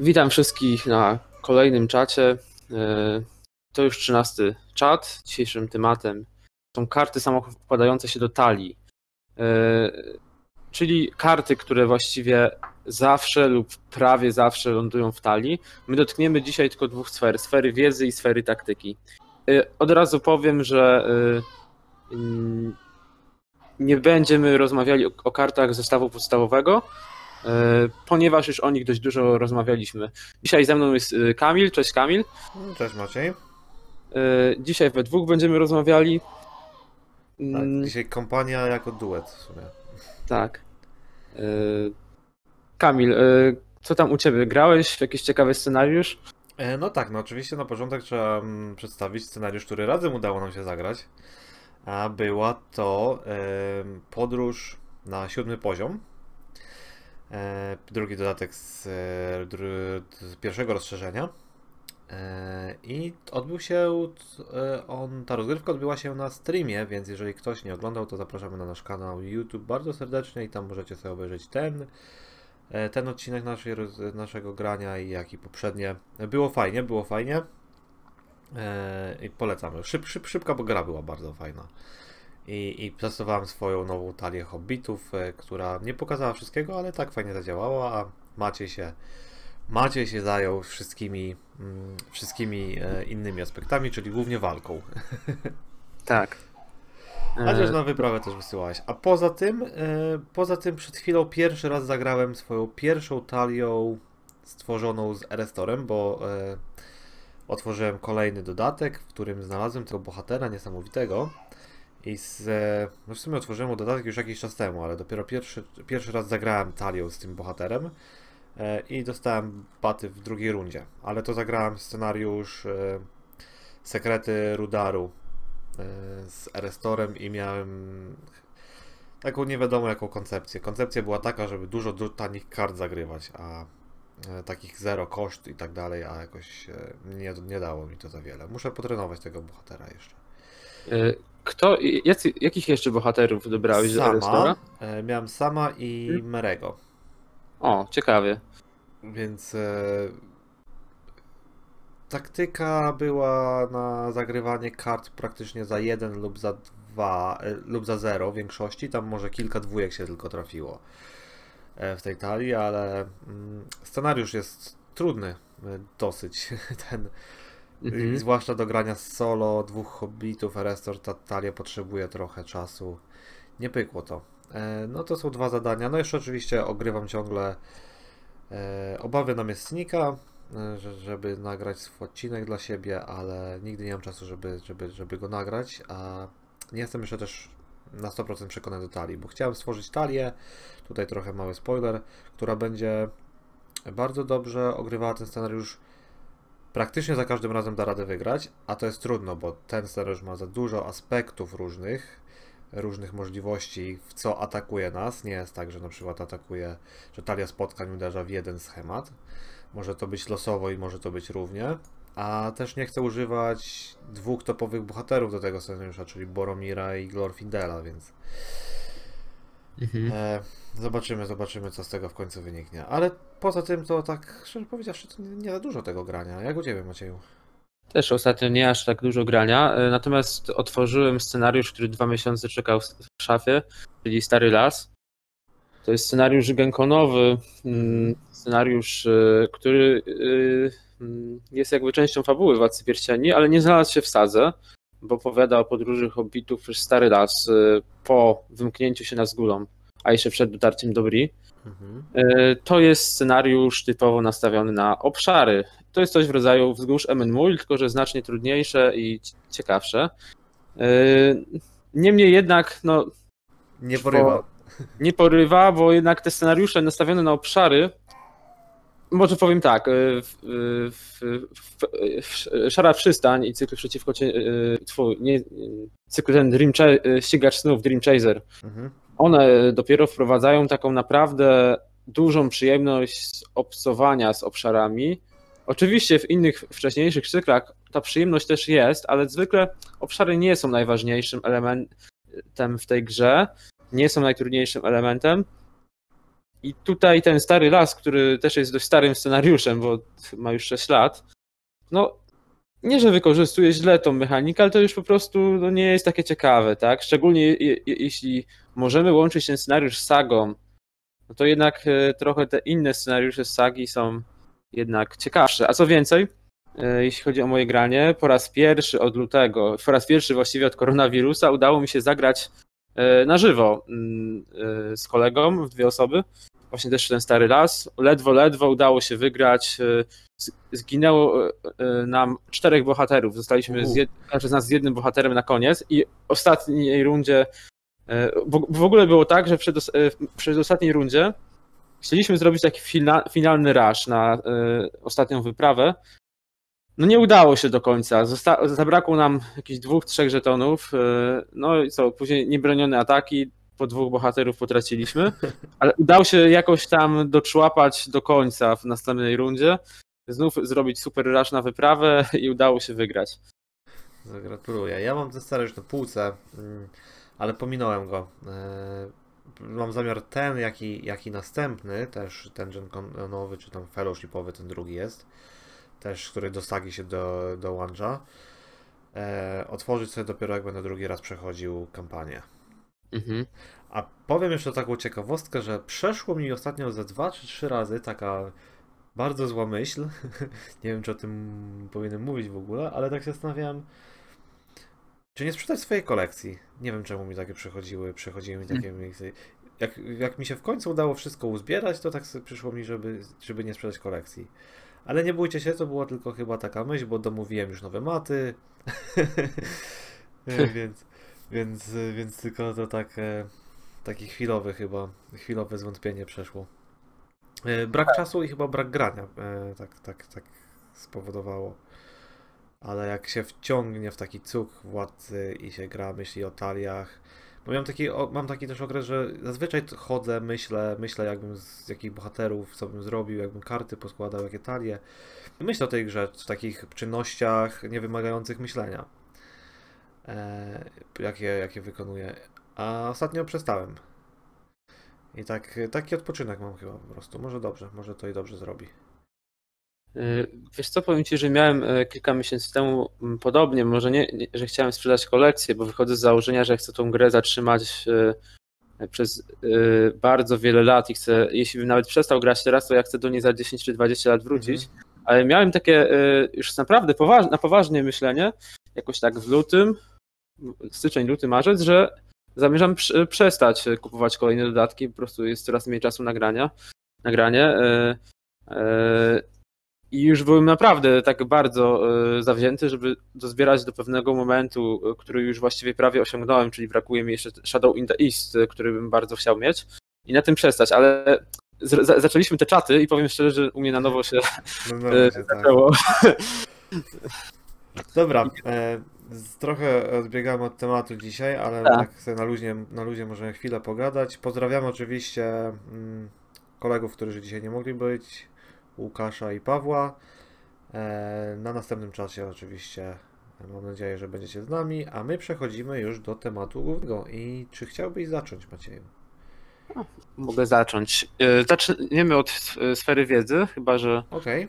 Witam wszystkich na kolejnym czacie. E, To już 13 czat. Dzisiejszym tematem są karty samokładające się do talii. E, Czyli karty, które właściwie zawsze lub prawie zawsze lądują w talii. My dotkniemy dzisiaj tylko dwóch sfer: sfery wiedzy i sfery taktyki. E, Od razu powiem, że mm, nie będziemy rozmawiali o, kartach zestawu podstawowego, ponieważ już o nich dość dużo rozmawialiśmy. Dzisiaj ze mną jest e, Kamil. Cześć Kamil. Cześć Maciej. E, Dzisiaj we dwóch będziemy rozmawiali. Tak, Mm, dzisiaj kompania jako duet w sumie. Tak. E, Kamil, e, co tam u ciebie? Grałeś w jakiś ciekawy scenariusz? E, no tak, no oczywiście na początek trzeba mm, przedstawić scenariusz, który razem udało nam się zagrać. A była to podróż na siódmy poziom. E, drugi dodatek z, e, z pierwszego rozszerzenia. E, I odbył się on, ta rozgrywka odbyła się na streamie, więc jeżeli ktoś nie oglądał, to zapraszamy na nasz kanał YouTube bardzo serdecznie i tam możecie sobie obejrzeć ten, ten odcinek naszej, naszego grania i jak i poprzednie. Było fajnie, było fajnie. I polecamy. Szyb, szyb, szybka bo gra była bardzo fajna. I, I testowałem swoją nową talię hobbitów, e, która nie pokazała wszystkiego, ale tak fajnie zadziałała, a Maciej się Maciej się zajął wszystkimi, mm, wszystkimi e, innymi aspektami, czyli głównie walką. Tak. Chociaż E, na wyprawę też wysyłałeś. A poza tym, poza tym przed chwilą pierwszy raz zagrałem swoją pierwszą talią stworzoną z Erestorem, bo otworzyłem kolejny dodatek, w którym znalazłem tego bohatera niesamowitego. I z, no w sumie otworzyłem dodatek już jakiś czas temu, ale dopiero pierwszy, pierwszy raz zagrałem talią z tym bohaterem e, i dostałem baty w drugiej rundzie. Ale to zagrałem scenariusz e, Sekrety Rudaru e, z Erestorem i miałem taką nie wiadomo jaką koncepcję. Koncepcja była taka, żeby dużo du- tanich kart zagrywać, a takich zero koszt i tak dalej, a jakoś nie, nie dało mi to za wiele. Muszę potrenować tego bohatera jeszcze. E, Kto, jacy, jakich jeszcze bohaterów dobrałeś do Sama, Arestora? e, miałem Sama i Hmm? Merego, O, ciekawie. więc e, taktyka była na zagrywanie kart praktycznie za jeden lub za dwa e, lub za zero w większości. Tam może kilka dwójek się tylko trafiło e, w tej talii, ale mm, scenariusz jest trudny dosyć. Ten, Mhm. Zwłaszcza do grania solo, dwóch hobbitów, Erestor, ta talia potrzebuje trochę czasu. Nie pykło to. E, no to są dwa zadania. No jeszcze oczywiście ogrywam ciągle e, obawy namiestnika, e, że- żeby nagrać swój odcinek dla siebie, ale nigdy nie mam czasu, żeby, żeby, żeby go nagrać, a nie jestem jeszcze też na 100% przekonany do talii, bo chciałem stworzyć talię, tutaj trochę mały spoiler, która będzie bardzo dobrze ogrywała ten scenariusz praktycznie za każdym razem da radę wygrać, a to jest trudno, bo ten scenariusz ma za dużo aspektów różnych, różnych możliwości, w co atakuje nas. Nie jest tak, że na przykład atakuje, że talia spotkań uderza w jeden schemat. Może to być losowo i może to być równie. A też nie chcę używać dwóch topowych bohaterów do tego scenariusza, czyli Boromira i Glorfindela, więc Mhm. e, zobaczymy, zobaczymy, co z tego w końcu wyniknie. Ale poza tym to tak, szczerze powiedziawszy, to nie, nie za dużo tego grania. Jak u Ciebie, Macieju? Też ostatnio nie aż tak dużo grania, e, natomiast otworzyłem scenariusz, który dwa miesiące czekał w szafie, czyli Stary Las. To jest scenariusz genkonowy, mm, scenariusz, e, który e, mm, jest jakby częścią fabuły Władcy Pierścieni, ale nie znalazł się w sadze, bo opowiada o podróży hobbitów przez Stary Las e, po wymknięciu się na Zgulą, a jeszcze przed dotarciem do Bree. Mhm. E, To jest scenariusz typowo nastawiony na obszary. To jest coś w rodzaju wzgórz Emmenmuil, tylko że znacznie trudniejsze i ci- ciekawsze. E, Niemniej jednak no, Nie porywa. nie porywa, bo jednak te scenariusze nastawione na obszary. Może powiem tak. W, w, w, w, Szara Przystań i cykl przeciwko. e, Twój, nie, e, cykl ten Dream, e, Ścigacz Snów, Dream Chaser Mhm. one dopiero wprowadzają taką naprawdę dużą przyjemność z obcowania z obszarami. Oczywiście w innych wcześniejszych cyklach ta przyjemność też jest, ale zwykle obszary nie są najważniejszym elementem w tej grze, nie są najtrudniejszym elementem. I tutaj ten stary las, który też jest dość starym scenariuszem, bo ma już 6 lat, no nie, że wykorzystuje źle tą mechanikę, ale to już po prostu no, nie jest takie ciekawe, tak? Szczególnie je, je, jeśli możemy łączyć ten scenariusz z sagą, no to jednak e, trochę te inne scenariusze z sagi są jednak ciekawsze. A co więcej, e, jeśli chodzi o moje granie, po raz pierwszy od lutego, po raz pierwszy właściwie od koronawirusa udało mi się zagrać na żywo mm, z kolegą w dwie osoby. Właśnie też ten stary las. Ledwo, ledwo udało się wygrać. Zginęło nam czterech bohaterów. Zostaliśmy z jed... każdy z nas z jednym bohaterem na koniec i w ostatniej rundzie w ogóle było tak, że przed, przed ostatniej rundzie chcieliśmy zrobić taki finalny rush na ostatnią wyprawę. No nie udało się do końca. Zosta zabrakło nam jakichś dwóch, trzech żetonów. Y, no i co, później niebronione ataki, po dwóch bohaterów potraciliśmy, ale udało się jakoś tam doczłapać do końca w następnej rundzie. Znów zrobić super rush na wyprawę i udało się wygrać. Gratuluję. Ja mam ten stary już na półce, mm, ale pominąłem go. E, mam zamiar ten, jak i, jak i następny, też ten nowy, czy tam fellowshipowy, ten drugi jest, też, który do sagi się do, dołącza, e, otworzyć sobie dopiero jak będę drugi raz przechodził kampanię. Mhm. A powiem jeszcze taką ciekawostkę, że przeszło mi ostatnio ze dwa czy trzy razy taka bardzo zła myśl. nie wiem, czy o tym powinienem mówić w ogóle, ale tak się zastanawiałem, czy nie sprzedać swojej kolekcji? Nie wiem czemu mi takie przychodziły, przychodziły mi takie miejsce. Jak, jak mi się w końcu udało wszystko uzbierać, to tak przyszło mi, żeby, żeby nie sprzedać kolekcji. Ale nie bójcie się, to była tylko chyba taka myśl, bo domówiłem już nowe maty. więc, więc, więc tylko to tak, e, taki chwilowy chyba, chwilowe zwątpienie przeszło. E, brak tak. czasu i chyba brak grania e, tak, tak, tak spowodowało ale jak się wciągnie w taki cuk władcy i się gra, myśli o taliach. Bo mam taki, mam taki też okres, że zazwyczaj chodzę, myślę, myślę jakbym z jakich bohaterów, co bym zrobił, jakbym karty poskładał, jakie talie. Myślę o tej grze w takich czynnościach niewymagających myślenia. E, jakie, jakie wykonuję. A ostatnio przestałem. I tak, taki odpoczynek mam chyba po prostu. Może dobrze, może to i dobrze zrobi. Y, wiesz co, powiem Ci, że miałem y, kilka miesięcy temu podobnie, może nie, że chciałem sprzedać kolekcję, bo wychodzę z założenia, że chcę tą grę zatrzymać y, przez bardzo wiele lat i chcę, jeśli bym nawet przestał grać teraz, to ja chcę do niej za 10 czy 20 lat wrócić, mhm. ale miałem takie już naprawdę poważ, na poważnie myślenie, jakoś tak w lutym, styczeń, luty, marzec, że zamierzam przestać kupować kolejne dodatki, po prostu jest coraz mniej czasu nagrania, nagranie. I już byłem naprawdę tak bardzo e, zawzięty, żeby dozbierać do pewnego momentu, e, który już właściwie prawie osiągnąłem, czyli brakuje mi jeszcze Shadow in the East, e, który bym bardzo chciał mieć i na tym przestać, ale z, zaczęliśmy te czaty i powiem szczerze, że u mnie na nowo się no, no, zaczęło. Tak. Dobra, e, trochę odbiegamy od tematu dzisiaj, ale tak, tak na, luźnie, na luźnie możemy chwilę pogadać. Pozdrawiam oczywiście mm, kolegów, którzy dzisiaj nie mogli być. Łukasza i Pawła. E, na następnym czasie oczywiście mam nadzieję, że będziecie z nami, a my przechodzimy już do tematu głównego. I czy chciałbyś zacząć, Macieju? mogę zacząć. E, zaczniemy od e, sfery wiedzy, chyba że. Okej.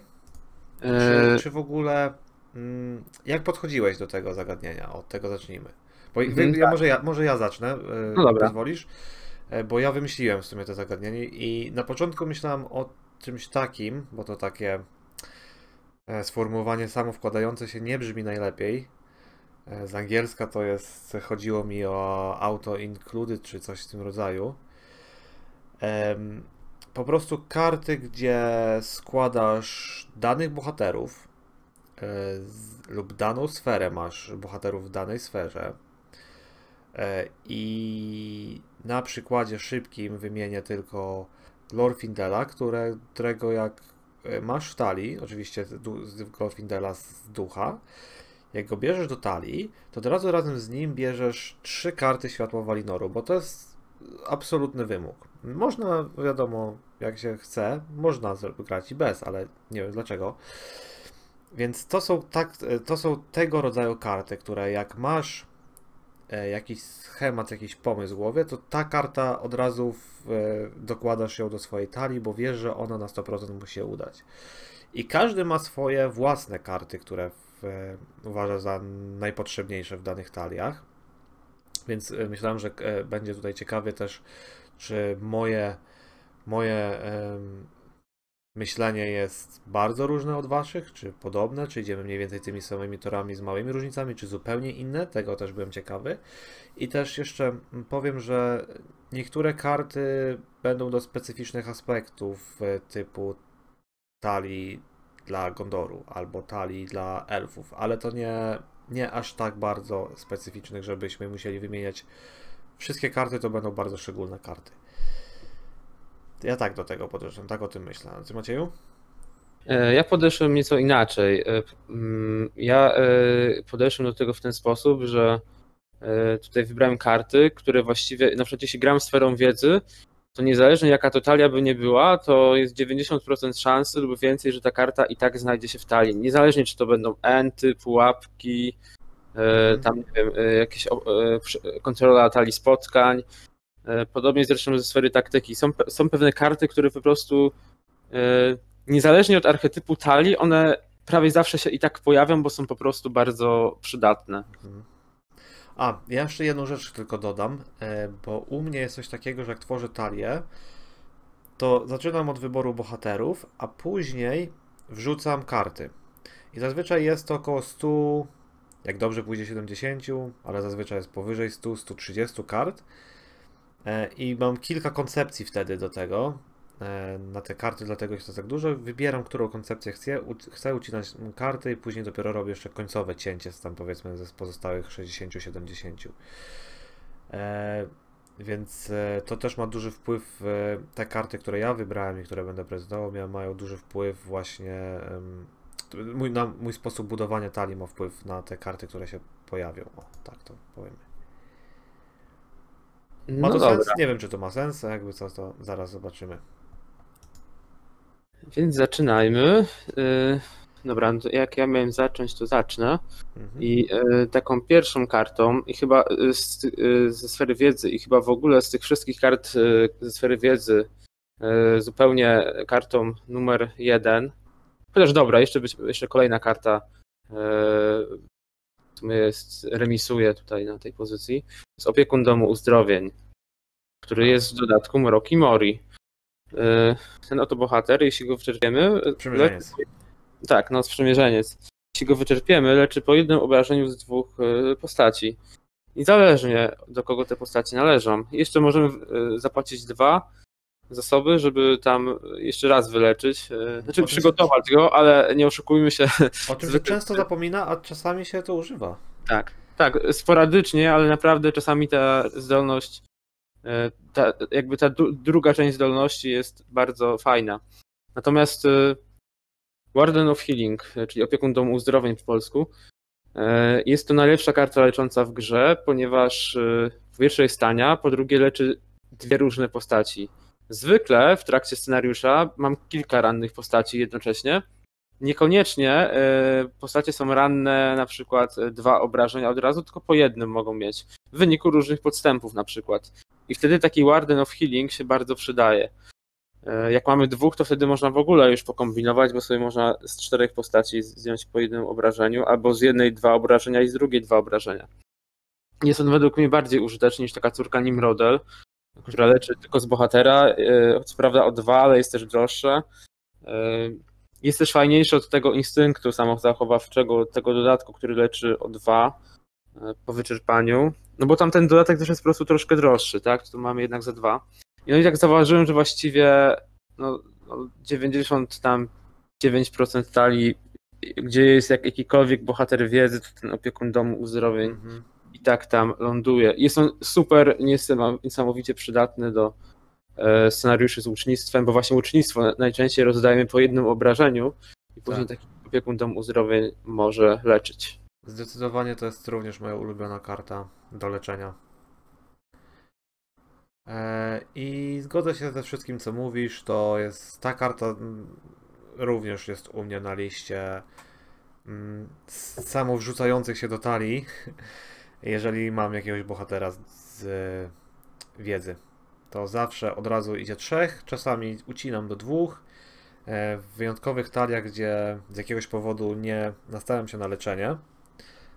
Okay. Czy, czy, w ogóle. Mm, jak podchodziłeś do tego zagadnienia? Od tego zacznijmy. Bo mhm, ja, tak. może, ja, może ja zacznę, no dobra. pozwolisz? Bo ja wymyśliłem w sumie to zagadnienie i na początku myślałem o czymś takim, bo to takie e, sformułowanie samo wkładające się nie brzmi najlepiej. E, z angielska to jest, chodziło mi o auto included czy coś w tym rodzaju. Po prostu karty, gdzie składasz danych bohaterów e, lub daną sferę masz bohaterów w danej sferze. I na przykładzie szybkim wymienię tylko Glorfindela, które, którego jak e, masz w talii, oczywiście Glorfindela z ducha, jak go bierzesz do talii, to od razu razem z nim bierzesz trzy karty światła Walinoru, bo to jest absolutny wymóg. Można, wiadomo, jak się chce, można grać i bez, ale nie wiem dlaczego. Więc to są, tak, to są tego rodzaju karty, które jak masz e, jakiś schemat, jakiś pomysł w głowie, to ta karta od razu w, e, dokładasz ją do swojej talii, bo wiesz, że ona na 100% musi się udać. I każdy ma swoje własne karty, które w, e, uważa za najpotrzebniejsze w danych taliach. Więc e, myślałem, że e, będzie tutaj ciekawie też, czy moje, moje myślenie jest bardzo różne od waszych, czy podobne, czy idziemy mniej więcej tymi samymi torami z małymi różnicami, czy zupełnie inne, tego też byłem ciekawy. I też jeszcze powiem, że niektóre karty będą do specyficznych aspektów typu talii dla Gondoru albo talii dla elfów, ale to nie, nie aż tak bardzo specyficznych, żebyśmy musieli wymieniać wszystkie karty, to będą bardzo szczególne karty. Ja tak do tego podeszłem, tak o tym myślę. A ty Macieju? E, ja podeszłem nieco inaczej. E, mm, ja e, podeszłem do tego w ten sposób, że tutaj wybrałem karty, które właściwie, na przykład jeśli gram sferą wiedzy, to niezależnie jaka to talia by nie była, to jest 90% szansy lub więcej, że ta karta i tak znajdzie się w talii. Niezależnie czy to będą enty, pułapki, mhm. tam nie wiem, jakieś kontrola talii spotkań, podobnie zresztą ze sfery taktyki. Są, są pewne karty, które po prostu e, niezależnie od archetypu talii, one prawie zawsze się i tak pojawią, bo są po prostu bardzo przydatne. Mhm. A, ja jeszcze jedną rzecz tylko dodam, e, bo u mnie jest coś takiego, że jak tworzę talię, to zaczynam od wyboru bohaterów, a później wrzucam karty. I zazwyczaj jest to około 100, jak dobrze pójdzie 70, ale zazwyczaj jest powyżej 100, 130 kart. E, I mam kilka koncepcji wtedy do tego, e, na te karty, dlatego jest to tak dużo. Wybieram, którą koncepcję chcę, chcę ucinać karty i później dopiero robię jeszcze końcowe cięcie z tam powiedzmy z pozostałych 60-70. E, więc to też ma duży wpływ. Te karty, które ja wybrałem i które będę prezentował, mają duży wpływ właśnie. Mój, na, mój sposób budowania talii ma wpływ na te karty, które się pojawią. O, tak to powiemy. Ma no to dobra. sens? Nie wiem, czy to ma sens, a jakby co, to zaraz zobaczymy. Więc zaczynajmy. Y, dobra, no jak ja miałem zacząć, to zacznę. Mhm. I y, taką pierwszą kartą, i chyba z, y, ze sfery wiedzy, i chyba w ogóle z tych wszystkich kart ze sfery wiedzy, zupełnie kartą numer jeden. Chociaż dobra, jeszcze, być, jeszcze kolejna karta jest, remisuje tutaj na tej pozycji. Jest opiekun domu uzdrowień, który jest w dodatku Moroki Mori. E, ten oto bohater, jeśli go wyczerpiemy. Przymierzeniec. Leczy... Tak, no, sprzymierzeniec. Jeśli go wyczerpiemy, leczy po jednym obrażeniu z dwóch e, postaci. Niezależnie do kogo te postaci należą. Jeszcze możemy e, zapłacić dwa zasoby, żeby tam jeszcze raz wyleczyć. Znaczy przygotować go, ale nie oszukujmy się. O tym się często zapomina, a czasami się to używa. Tak, tak, sporadycznie, ale naprawdę czasami ta zdolność, ta, jakby ta druga część zdolności jest bardzo fajna. Natomiast Warden of Healing, czyli opiekun domu uzdrowień w polsku, jest to najlepsza karta lecząca w grze, ponieważ po pierwsze jest tania, po drugie leczy dwie różne postaci. Zwykle w trakcie scenariusza mam kilka rannych postaci jednocześnie. Niekoniecznie e, postacie są ranne na przykład e, dwa obrażenia od razu, tylko po jednym mogą mieć. W wyniku różnych podstępów na przykład. I wtedy taki Warden of Healing się bardzo przydaje. E, jak mamy dwóch, to wtedy można w ogóle już pokombinować, bo sobie można z czterech postaci zdjąć po jednym obrażeniu, albo z jednej dwa obrażenia i z drugiej dwa obrażenia. Jest on według mnie bardziej użyteczny niż taka córka Nimrodel, która leczy tylko z bohatera. E, co prawda o dwa, ale jest też droższa. E, jest też fajniejsze od tego instynktu samozachowawczego, tego dodatku, który leczy o dwa e, po wyczerpaniu. No bo tam ten dodatek też jest po prostu troszkę droższy, tak? Tu mamy jednak za dwa. I no i tak zauważyłem, że właściwie no, 90 no, tam 9% talii, gdzie jest jak jakikolwiek bohater wiedzy, to ten opiekun domu uzdrowień. I tak tam ląduje. Jest on super niesamowicie przydatny do e, scenariuszy z łucznictwem, bo właśnie łucznictwo najczęściej rozdajemy po jednym obrażeniu i później tak. taki opiekun dom uzdrowień może leczyć. Zdecydowanie to jest również moja ulubiona karta do leczenia. E, I zgodzę się ze wszystkim, co mówisz. To jest ta karta, mm, również jest u mnie na liście mm, samo wrzucających się do talii. jeżeli mam jakiegoś bohatera z, z wiedzy, to zawsze od razu idzie trzech, czasami ucinam do dwóch. E, W wyjątkowych taliach, gdzie z jakiegoś powodu nie nastawiam się na leczenie,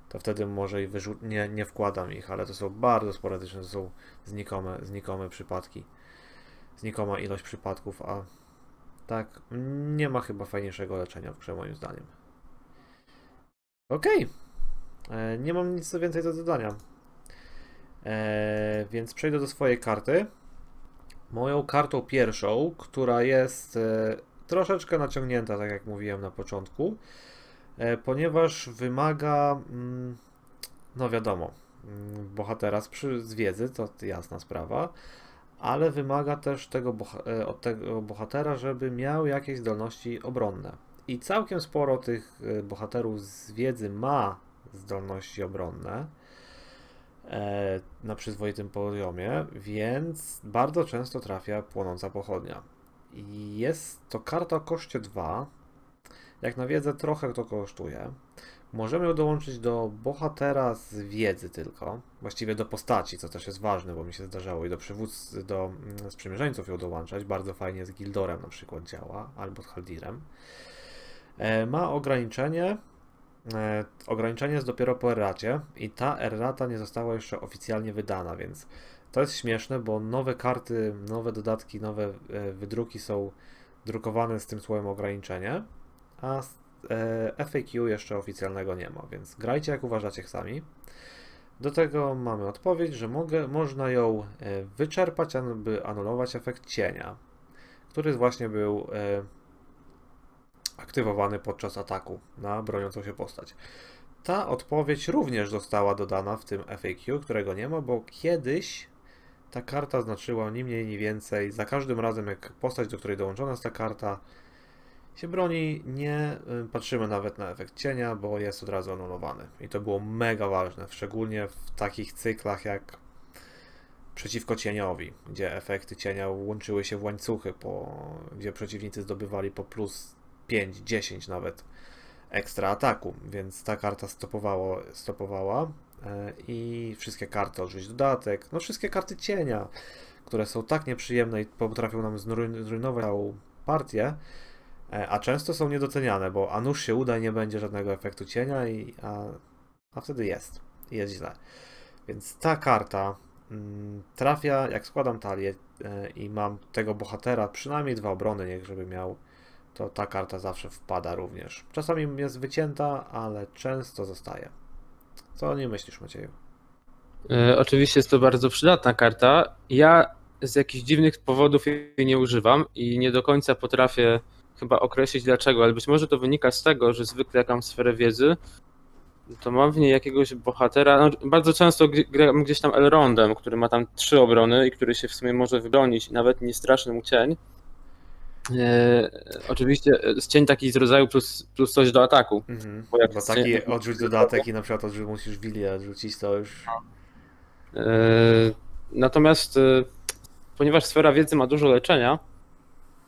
to wtedy może i wyrzu- nie, nie wkładam ich, ale to są bardzo sporadyczne, to są znikome, znikome przypadki. Znikoma ilość przypadków, a tak nie ma chyba fajniejszego leczenia w grze moim zdaniem. Okej. E, Nie mam nic więcej do dodania. E, więc przejdę do swojej karty. Moją kartą pierwszą, która jest e, troszeczkę naciągnięta, tak jak mówiłem na początku, e, ponieważ wymaga, mm, no wiadomo, mm, bohatera z, z wiedzy, to jasna sprawa, ale wymaga też tego e, od tego bohatera, żeby miał jakieś zdolności obronne. I całkiem sporo tych e, bohaterów z wiedzy ma zdolności obronne e, na przyzwoitym poziomie, więc bardzo często trafia płonąca pochodnia. Jest to karta o koszcie 2. Jak na wiedzę trochę to kosztuje. Możemy ją dołączyć do bohatera z wiedzy tylko, właściwie do postaci, co też jest ważne, bo mi się zdarzało i do przywódcy, do mm, sprzymierzeńców ją dołączać. Bardzo fajnie z Gildorem na przykład działa, albo z Haldirem. E, ma ograniczenie. E, ograniczenie jest dopiero po erracie i ta errata nie została jeszcze oficjalnie wydana, więc to jest śmieszne, bo nowe karty, nowe dodatki, nowe e, wydruki są drukowane z tym słowem ograniczenie, a e, FAQ jeszcze oficjalnego nie ma, więc grajcie jak uważacie sami. Do tego mamy odpowiedź, że mogę, można ją wyczerpać, aby anulować efekt cienia, który właśnie był aktywowany podczas ataku na broniącą się postać. Ta odpowiedź również została dodana w tym FAQ, którego nie ma, bo kiedyś ta karta znaczyła ni mniej, ni więcej. Za każdym razem, jak postać, do której dołączona jest ta karta, się broni, nie y, patrzymy nawet na efekt cienia, bo jest od razu anulowany. I to było mega ważne, szczególnie w takich cyklach jak przeciwko cieniowi, gdzie efekty cienia łączyły się w łańcuchy, po, gdzie przeciwnicy zdobywali po plus 5, 10 nawet ekstra ataku, więc ta karta stopowało, stopowała e, i wszystkie karty odrzuć dodatek, no wszystkie karty cienia, które są tak nieprzyjemne i potrafią nam zrujn- zrujnować całą partię, e, a często są niedoceniane, bo a nuż się uda i nie będzie żadnego efektu cienia, i, a, a wtedy jest, jest źle. Więc ta karta mm, trafia, jak składam talię e, i mam tego bohatera, przynajmniej dwa obrony, niech żeby miał, to ta karta zawsze wpada również. Czasami jest wycięta, ale często zostaje. Co nie myślisz, Macieju? E, Oczywiście jest to bardzo przydatna karta. Ja z jakichś dziwnych powodów jej nie używam i nie do końca potrafię chyba określić dlaczego, ale być może to wynika z tego, że zwykle jak mam sferę wiedzy, to mam w niej jakiegoś bohatera. No, bardzo często gr- gram gdzieś tam Elrondem, który ma tam trzy obrony i który się w sumie może wybronić nawet nie straszny mu cień. E, oczywiście e, cień taki z rodzaju plus, plus coś do ataku. Mhm. Bo jak Bo taki odrzuć dodatek i na przykład odrzuć, musisz Wilię odrzucić, to już... E, Natomiast e, ponieważ sfera wiedzy ma dużo leczenia,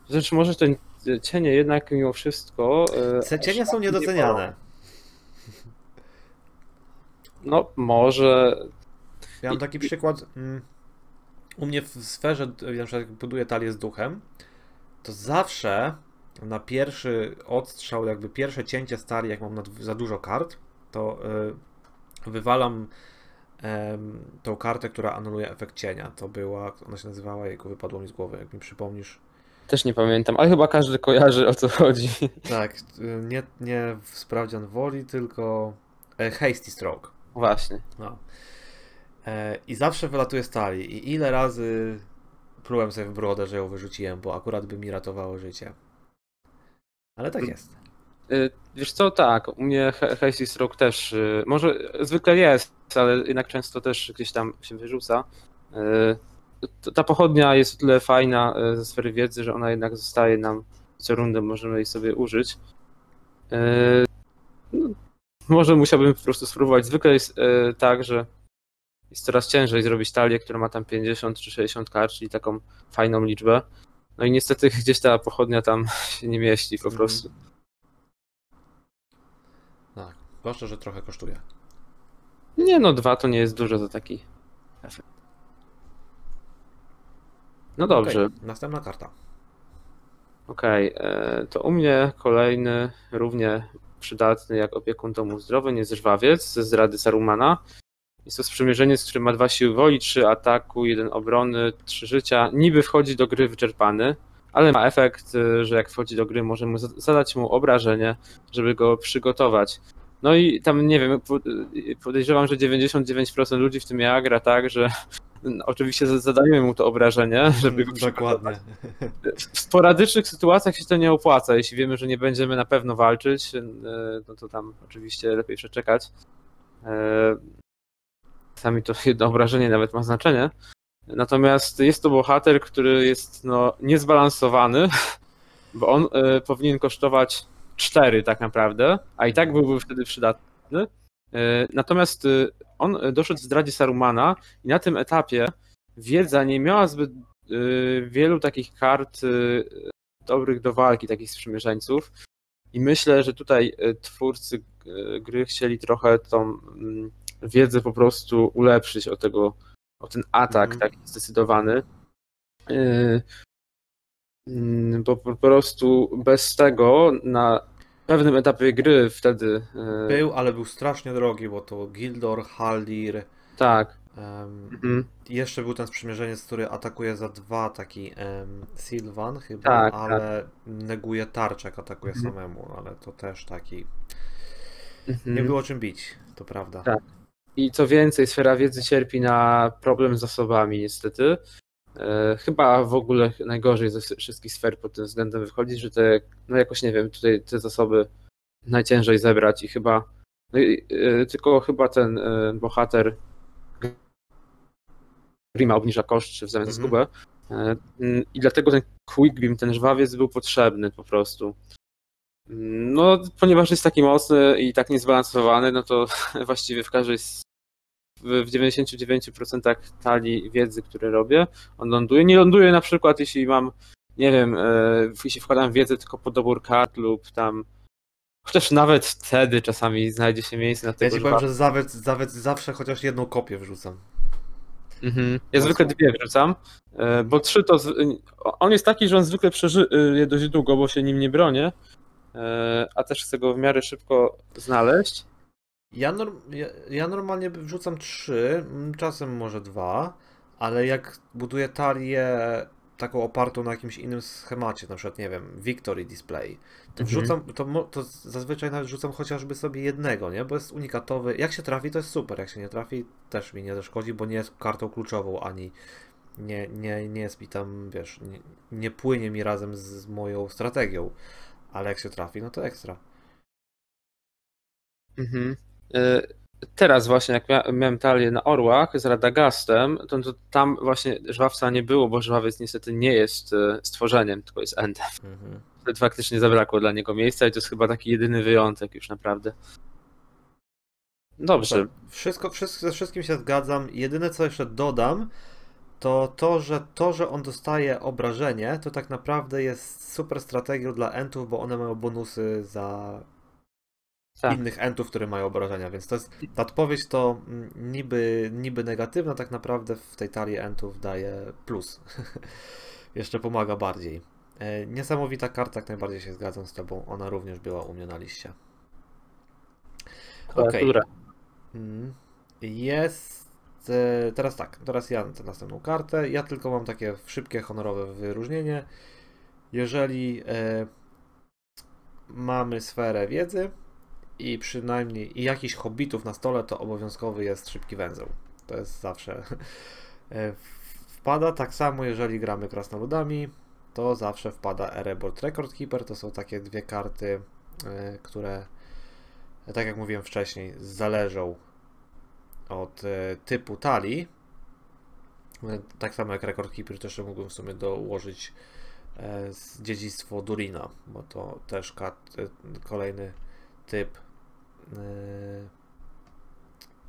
to znaczy może ten cienie jednak mimo wszystko. e, Te cienie są tak nie niedoceniane. No może. Ja mam taki i- przykład. mm, U mnie w sferze, na przykład buduję talię z duchem, to zawsze na pierwszy odstrzał, jakby pierwsze cięcie stali, jak mam za dużo kart, to y, wywalam tą kartę, która anuluje efekt cienia. To była, ona się nazywała, jego wypadło mi z głowy, jak mi przypomnisz. Też nie pamiętam, ale chyba każdy kojarzy o co chodzi. Tak, y, nie, nie w sprawdzian woli, tylko e, Hasty Stroke. Właśnie. No. E, I zawsze wylatuje stali. I ile razy plułem sobie w brodę, że ją wyrzuciłem, bo akurat by mi ratowało życie. Ale tak jest. E, Wiesz co, tak, u mnie Hasty Stroke też, e, może zwykle jest, ale jednak często też gdzieś tam się wyrzuca. T- Ta pochodnia jest o tyle fajna ze sfery wiedzy, że ona jednak zostaje nam co rundę, możemy jej sobie użyć. No, Może musiałbym po prostu spróbować. Zwykle jest tak, że jest coraz ciężej zrobić talię, która ma tam 50 czy 60 kart, czyli taką fajną liczbę. No i niestety gdzieś ta pochodnia tam się nie mieści po Mhm. prostu. Tak. Zwłaszcza, że trochę kosztuje. Nie no, dwa to nie jest dużo za taki efekt. No dobrze. Okej, Następna karta. Okej, e, to u mnie kolejny, równie przydatny jak opiekun domu zdrowy, nie żwawiec ze zdrady Sarumana. Jest to sprzymierzeniec, który ma dwa siły woli, trzy ataku, jeden obrony, trzy życia. Niby wchodzi do gry wyczerpany, ale ma efekt, e, że jak wchodzi do gry, możemy za- zadać mu obrażenie, żeby go przygotować. No i tam nie wiem, e, podejrzewam, że 99% ludzi w tym ja gra tak, że no, oczywiście za- zadajemy mu to obrażenie, żeby go. Dokładnie. W sporadycznych sytuacjach się to nie opłaca. Jeśli wiemy, że nie będziemy na pewno walczyć, e, no to tam oczywiście lepiej przeczekać. Czasami to jedno obrażenie nawet ma znaczenie. Natomiast jest to bohater, który jest no, niezbalansowany, bo on e, powinien kosztować 4 tak naprawdę, a i tak byłby wtedy przydatny. E, Natomiast e, on doszedł w zdradzie Sarumana i na tym etapie wiedza nie miała zbyt wielu takich kart dobrych do walki, takich sprzymierzeńców. I myślę, że tutaj twórcy gry chcieli trochę tą mm, wiedzę po prostu ulepszyć o tego, o ten atak Mhm. taki zdecydowany. Y, mm, Bo po prostu bez tego na pewnym etapie gry wtedy. y, Był, ale był strasznie drogi, bo to Gildor, Haldir. Tak. mhm. jeszcze był ten sprzymierzeniec, który atakuje za dwa, taki em, Sylvan chyba, Tak, ale neguje tarczę, jak atakuje Mhm. samemu, ale to też taki. Mhm. Nie było czym bić, to prawda. Tak. I co więcej, sfera wiedzy cierpi na problem z zasobami, niestety. E, chyba w ogóle najgorzej ze wszy- wszystkich sfer pod tym względem wychodzi, że te, no jakoś nie wiem, tutaj te zasoby najciężej zebrać i chyba, no i, e, tylko chyba ten e, bohater Grima obniża koszt w zamian za Mhm. zgubę. E, mm, I dlatego ten Quick Grim, ten żwawiec był potrzebny po prostu. No, ponieważ jest taki mocny i tak niezbalansowany, no to właściwie w każdej z, w w 99% talii wiedzy, które robię, on ląduje. Nie ląduje na przykład, jeśli mam, nie wiem, e, jeśli wkładam wiedzę tylko po dobór kart lub tam. Chociaż nawet wtedy czasami znajdzie się miejsce na Ja tego ci powiem, że zawet, zawet zawsze chociaż jedną kopię wrzucam. Mhm. Ja zwykle dwie wrzucam, e, bo trzy to. On jest taki, że on zwykle przeżyje dość długo, bo się nim nie bronię, e, a też chcę go w miarę szybko znaleźć. Ja, norm, ja, ja normalnie wrzucam trzy, mm, czasem może dwa, ale jak buduję talię taką opartą na jakimś innym schemacie, na przykład, nie wiem, Victory Display, to Mhm. wrzucam, to, to zazwyczaj nawet wrzucam chociażby sobie jednego, nie? Bo jest unikatowy. Jak się trafi, to jest super, jak się nie trafi, też mi nie zaszkodzi, bo nie jest kartą kluczową, ani nie, nie, nie jest mi tam, wiesz, nie, nie płynie mi razem z moją strategią, ale jak się trafi, no to ekstra. Mhm. E, Teraz właśnie, jak mia- miałem talię na Orłach z Radagastem, to, to tam właśnie żwawca nie było, bo żwawiec niestety nie jest e, stworzeniem, tylko jest endem. Mhm. Wtedy faktycznie zabrakło dla niego miejsca i to jest chyba taki jedyny wyjątek już naprawdę. Dobrze. Wszystko, wszystko, ze wszystkim się zgadzam. Jedyne co jeszcze dodam, to to, że to, że on dostaje obrażenie, to tak naprawdę jest super strategią dla entów, bo one mają bonusy za Tak. innych entów, które mają obrażenia, więc to jest, ta odpowiedź to mm, niby, niby negatywna, tak naprawdę w tej talii entów daje plus. jeszcze pomaga bardziej. E, Niesamowita karta, jak najbardziej się zgadzam z tobą. Ona również była u mnie na liście. Okej. Klawiatura. Mm. Jest. E, Teraz tak, teraz ja tę następną kartę. Ja tylko mam takie szybkie, honorowe wyróżnienie. Jeżeli e, mamy sferę wiedzy i przynajmniej i jakichś hobbitów na stole, to obowiązkowy jest szybki węzeł. To jest zawsze e, wpada. Tak samo, jeżeli gramy krasnoludami, to zawsze wpada Erebor Record Keeper. To są takie dwie karty, e, które tak jak mówiłem wcześniej, zależą od e, typu talii. E, Tak samo jak Record Keeper też mógłbym w sumie dołożyć e, z dziedzictwo Durina, bo to też kolejny typ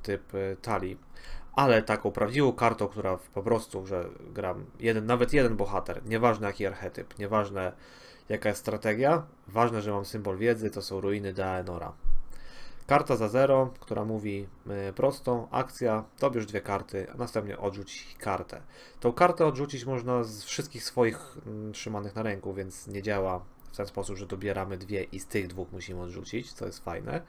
typ talii. Ale taką prawdziwą kartą, która po prostu, że gram jeden, nawet jeden bohater, nieważne jaki archetyp, nieważne jaka jest strategia, ważne, że mam symbol wiedzy, to są ruiny Daenora. Karta za zero, która mówi y, prostą, akcja, dobierz dwie karty, a następnie odrzuć kartę. Tą kartę odrzucić można z wszystkich swoich mm, trzymanych na ręku, więc nie działa w ten sposób, że dobieramy dwie i z tych dwóch musimy odrzucić, co jest fajne.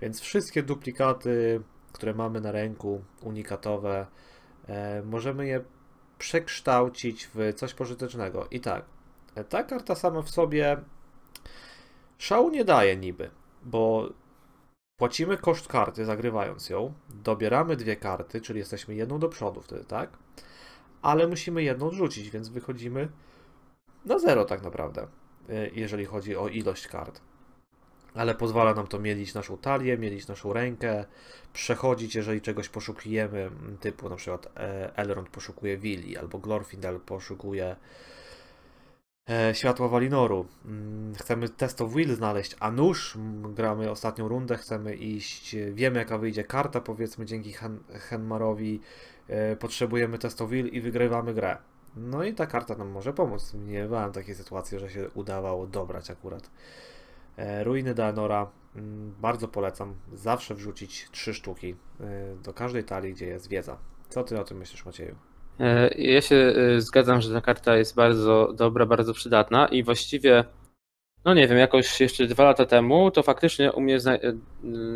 Więc wszystkie duplikaty, które mamy na ręku, unikatowe, e, możemy je przekształcić w coś pożytecznego. I tak, ta karta sama w sobie szału nie daje niby, bo płacimy koszt karty zagrywając ją, dobieramy dwie karty, czyli jesteśmy jedną do przodu wtedy, tak? Ale musimy jedną odrzucić, więc wychodzimy na zero tak naprawdę, e, jeżeli chodzi o ilość kart. Ale pozwala nam to mielić naszą talię, mielić naszą rękę, przechodzić, jeżeli czegoś poszukujemy, typu na przykład e, Elrond poszukuje Willi, albo Glorfindel poszukuje e, światła Walinoru. Mm, chcemy test of will znaleźć, a nóż, gramy ostatnią rundę, chcemy iść, wiemy jaka wyjdzie karta, powiedzmy dzięki Hen Henmarowi, e, potrzebujemy test of will i wygrywamy grę. No i ta karta nam może pomóc. Nie miałem takiej sytuacji, że się udawało dobrać akurat. Ruiny Daenora mm, bardzo polecam zawsze wrzucić trzy sztuki do każdej talii, gdzie jest wiedza. Co ty o tym myślisz, Macieju? Ja się zgadzam, że ta karta jest bardzo dobra, bardzo przydatna i właściwie, no nie wiem, jakoś jeszcze dwa lata temu to faktycznie u mnie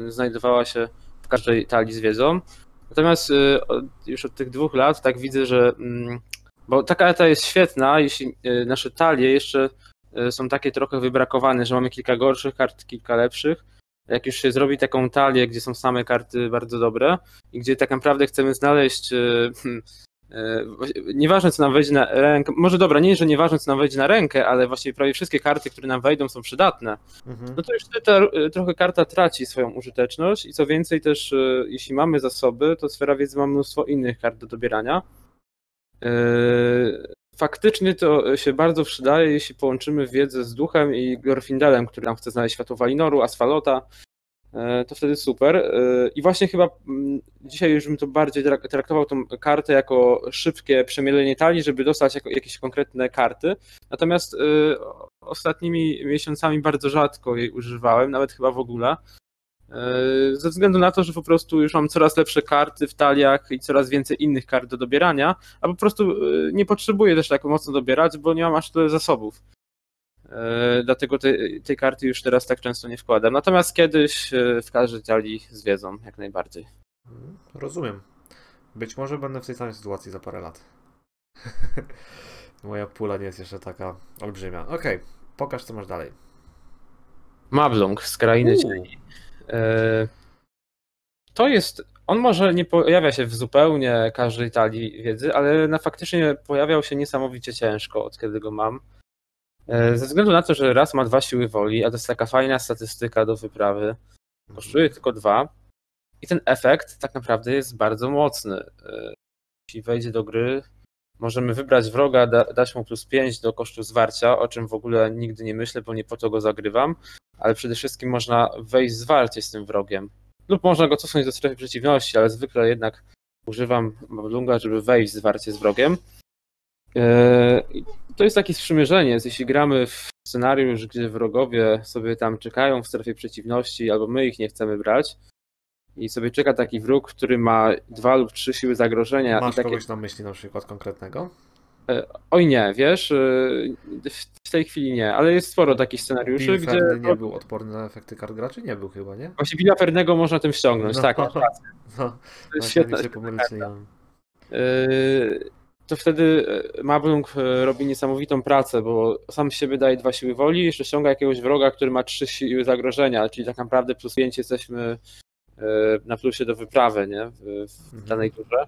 znajdowała się w każdej talii z wiedzą. Natomiast już od tych dwóch lat tak widzę, że. Mm, bo ta karta jest świetna, jeśli nasze talie jeszcze są takie trochę wybrakowane, że mamy kilka gorszych kart, kilka lepszych. Jak już się zrobi taką talię, gdzie są same karty bardzo dobre i gdzie tak naprawdę chcemy znaleźć hmm, nieważne co nam wejdzie na rękę, może dobra, nie, że nieważne co nam wejdzie na rękę, ale właściwie prawie wszystkie karty, które nam wejdą są przydatne, mhm. no to już ta, trochę karta traci swoją użyteczność i co więcej też, jeśli mamy zasoby, to sfera wiedzy ma mnóstwo innych kart do dobierania. Faktycznie to się bardzo przydaje, jeśli połączymy wiedzę z duchem i Gorfindelem, który nam chce znaleźć światło Walinoru, Asfalota, E, to wtedy super. E, I właśnie chyba mm, dzisiaj już bym to bardziej traktował tą kartę jako szybkie przemielenie talii, żeby dostać jakieś konkretne karty. Natomiast e, ostatnimi miesiącami bardzo rzadko jej używałem, nawet chyba w ogóle. Ze względu na to, że po prostu już mam coraz lepsze karty w taliach i coraz więcej innych kart do dobierania, a po prostu nie potrzebuję też tak mocno dobierać, bo nie mam aż tyle zasobów. E, dlatego te, tej karty już teraz tak często nie wkładam. Natomiast kiedyś e, w każdej talii z wiedzą, jak najbardziej. Mhm, rozumiem. Być może będę w tej samej sytuacji za parę lat. Moja pula nie jest jeszcze taka olbrzymia. Okej, okay, pokaż co masz dalej. Mablung z krainy cieni. E, to jest. On może nie pojawia się w zupełnie każdej talii wiedzy, ale na faktycznie pojawiał się niesamowicie ciężko, od kiedy go mam. E, ze względu na to, że raz ma dwa siły woli, a to jest taka fajna statystyka do wyprawy, kosztuje tylko dwa. I ten efekt tak naprawdę jest bardzo mocny. E, jeśli wejdzie do gry, możemy wybrać wroga, da, dać mu plus 5 do kosztu zwarcia, o czym w ogóle nigdy nie myślę, bo nie po to go zagrywam, ale przede wszystkim można wejść zwarcie z tym wrogiem. Lub można go cofnąć do strefy przeciwności, ale zwykle jednak używam Mablunga, żeby wejść zwarcie z wrogiem. E, to jest takie sprzymierzenie, jeśli gramy w scenariusz, gdzie wrogowie sobie tam czekają w strefie przeciwności, albo my ich nie chcemy brać, i sobie czeka taki wróg, który ma dwa lub trzy siły zagrożenia. Masz takie... kogoś na myśli na przykład konkretnego? E, oj nie, wiesz, e, w tej chwili nie, ale jest sporo takich scenariuszy, Bill gdzie... nie był odporny na efekty kart graczy? Nie był chyba, nie? Właśnie Billa Fernego można tym ściągnąć, no, tak. No, no, świetna. Się to wtedy e, Mablung e, robi niesamowitą pracę, bo sam siebie daje dwa siły woli, jeszcze ściąga jakiegoś wroga, który ma trzy siły zagrożenia, czyli tak naprawdę plus pięć jesteśmy e, na plusie do wyprawy nie? w, mhm. danej turze.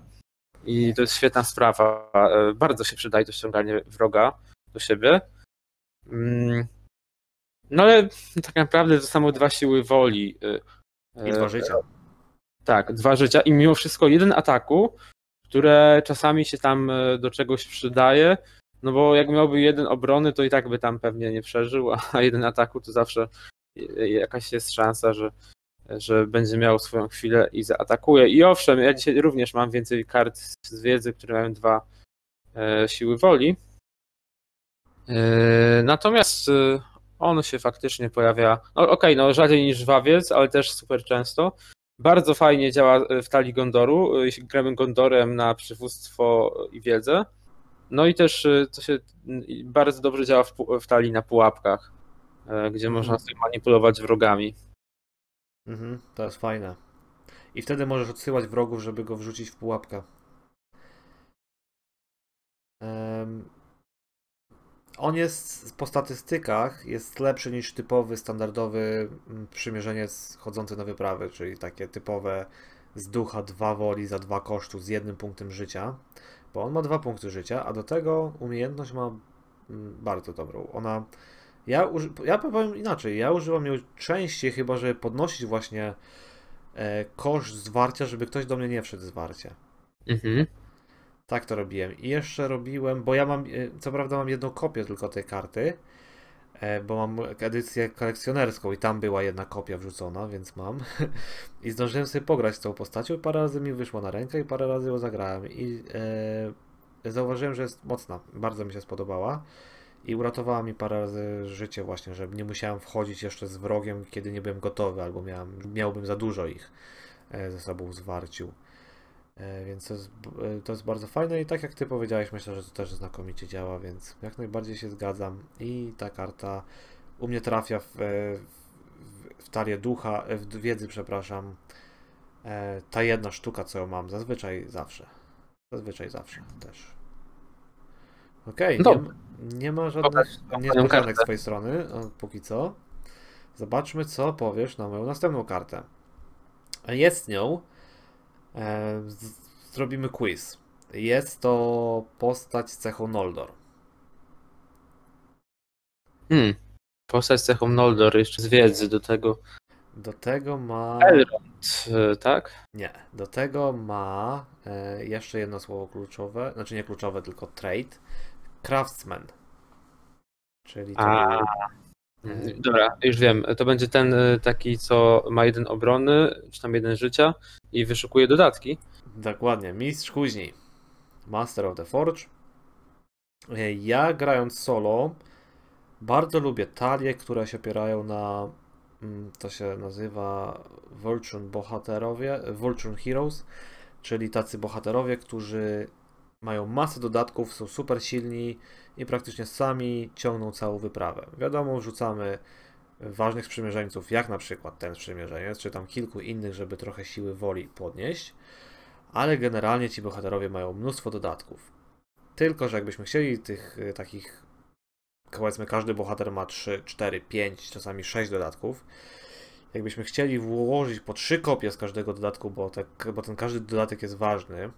I to jest świetna sprawa. Bardzo się przydaje to ściąganie wroga do siebie. Mm. No ale tak naprawdę to samo dwa siły woli. I dwa życia. Tak, dwa życia i mimo wszystko jeden ataku które czasami się tam e, do czegoś przydaje, no bo jak miałby jeden obrony, to i tak by tam pewnie nie przeżył, a jeden ataku to zawsze jakaś jest szansa, że, że będzie miał swoją chwilę i zaatakuje. I owszem, ja dzisiaj również mam więcej kart z wiedzy, które mają dwa e, siły woli. E, natomiast On się faktycznie pojawia, no okej, no rzadziej niż wawiec, ale też super często. Bardzo fajnie działa w talii Gondoru, jeśli gramy Gondorem na przywództwo i wiedzę. No i też to się bardzo dobrze działa w, w talii na pułapkach, gdzie Mhm. można sobie manipulować wrogami. Mhm, to jest fajne. I wtedy możesz odsyłać wrogów, żeby go wrzucić w pułapkę. On jest po statystykach jest lepszy niż typowy, standardowy mm, przymierzeniec chodzący na wyprawy, czyli takie typowe z ducha dwa woli za dwa kosztu z jednym punktem życia, bo on ma dwa punkty życia, a do tego umiejętność ma mm, bardzo dobrą. Ona, ja, uży, ja powiem inaczej, ja używam ją częściej chyba, żeby podnosić właśnie e, koszt zwarcia, żeby ktoś do mnie nie wszedł zwarcie. Mhm. Tak to robiłem. I jeszcze robiłem, bo ja mam, e, co prawda mam jedną kopię tylko tej karty, e, bo mam edycję kolekcjonerską i tam była jedna kopia wrzucona, więc mam. I zdążyłem sobie pograć z tą postacią parę razy mi wyszło na rękę i parę razy ją zagrałem. I e, zauważyłem, że jest mocna. Bardzo mi się spodobała. I uratowała mi parę razy życie właśnie, że nie musiałem wchodzić jeszcze z wrogiem, kiedy nie byłem gotowy, albo miałem, miałbym za dużo ich e, ze sobą zwarciu. Więc to jest, e, to jest bardzo fajne i tak jak ty powiedziałeś, myślę, że to też znakomicie działa, więc jak najbardziej się zgadzam. I ta karta u mnie trafia w, e, w, w talię ducha, e, w wiedzy, przepraszam. E, Ta jedna sztuka, co ją mam, zazwyczaj zawsze. Zazwyczaj zawsze też. Okej, nie, Dobra. nie ma żadnych niespodzianek z twojej strony, póki co. Zobaczmy, co powiesz na moją następną kartę. Jest nią. E, z- zrobimy quiz. Jest to postać z cechą Noldor. Hmm. Postać z cechą Noldor, jeszcze z wiedzy do tego. Do tego ma. Elrond, e, tak? Nie. Do tego ma e, jeszcze jedno słowo kluczowe. Znaczy nie kluczowe, tylko trait. Craftsman. Czyli to A. Mm, Dobra, już wiem. To będzie ten e, taki, co ma jeden obrony, czy tam jeden życia i wyszukuje dodatki. Dokładnie, mistrz kuźni. Master of the Forge. E, Ja grając solo bardzo lubię talie, które się opierają na mm, to się nazywa Voltron bohaterowie, Voltron Heroes, czyli tacy bohaterowie, którzy mają masę dodatków, są super silni i praktycznie sami ciągną całą wyprawę. Wiadomo, wrzucamy ważnych sprzymierzeńców, jak na przykład ten sprzymierzeniec, czy tam kilku innych, żeby trochę siły woli podnieść, ale generalnie ci bohaterowie mają mnóstwo dodatków. Tylko, że jakbyśmy chcieli tych y, takich, powiedzmy, każdy bohater ma 3, 4, 5, czasami 6 dodatków. Jakbyśmy chcieli włożyć po 3 kopie z każdego dodatku, bo, te, bo ten każdy dodatek jest ważny,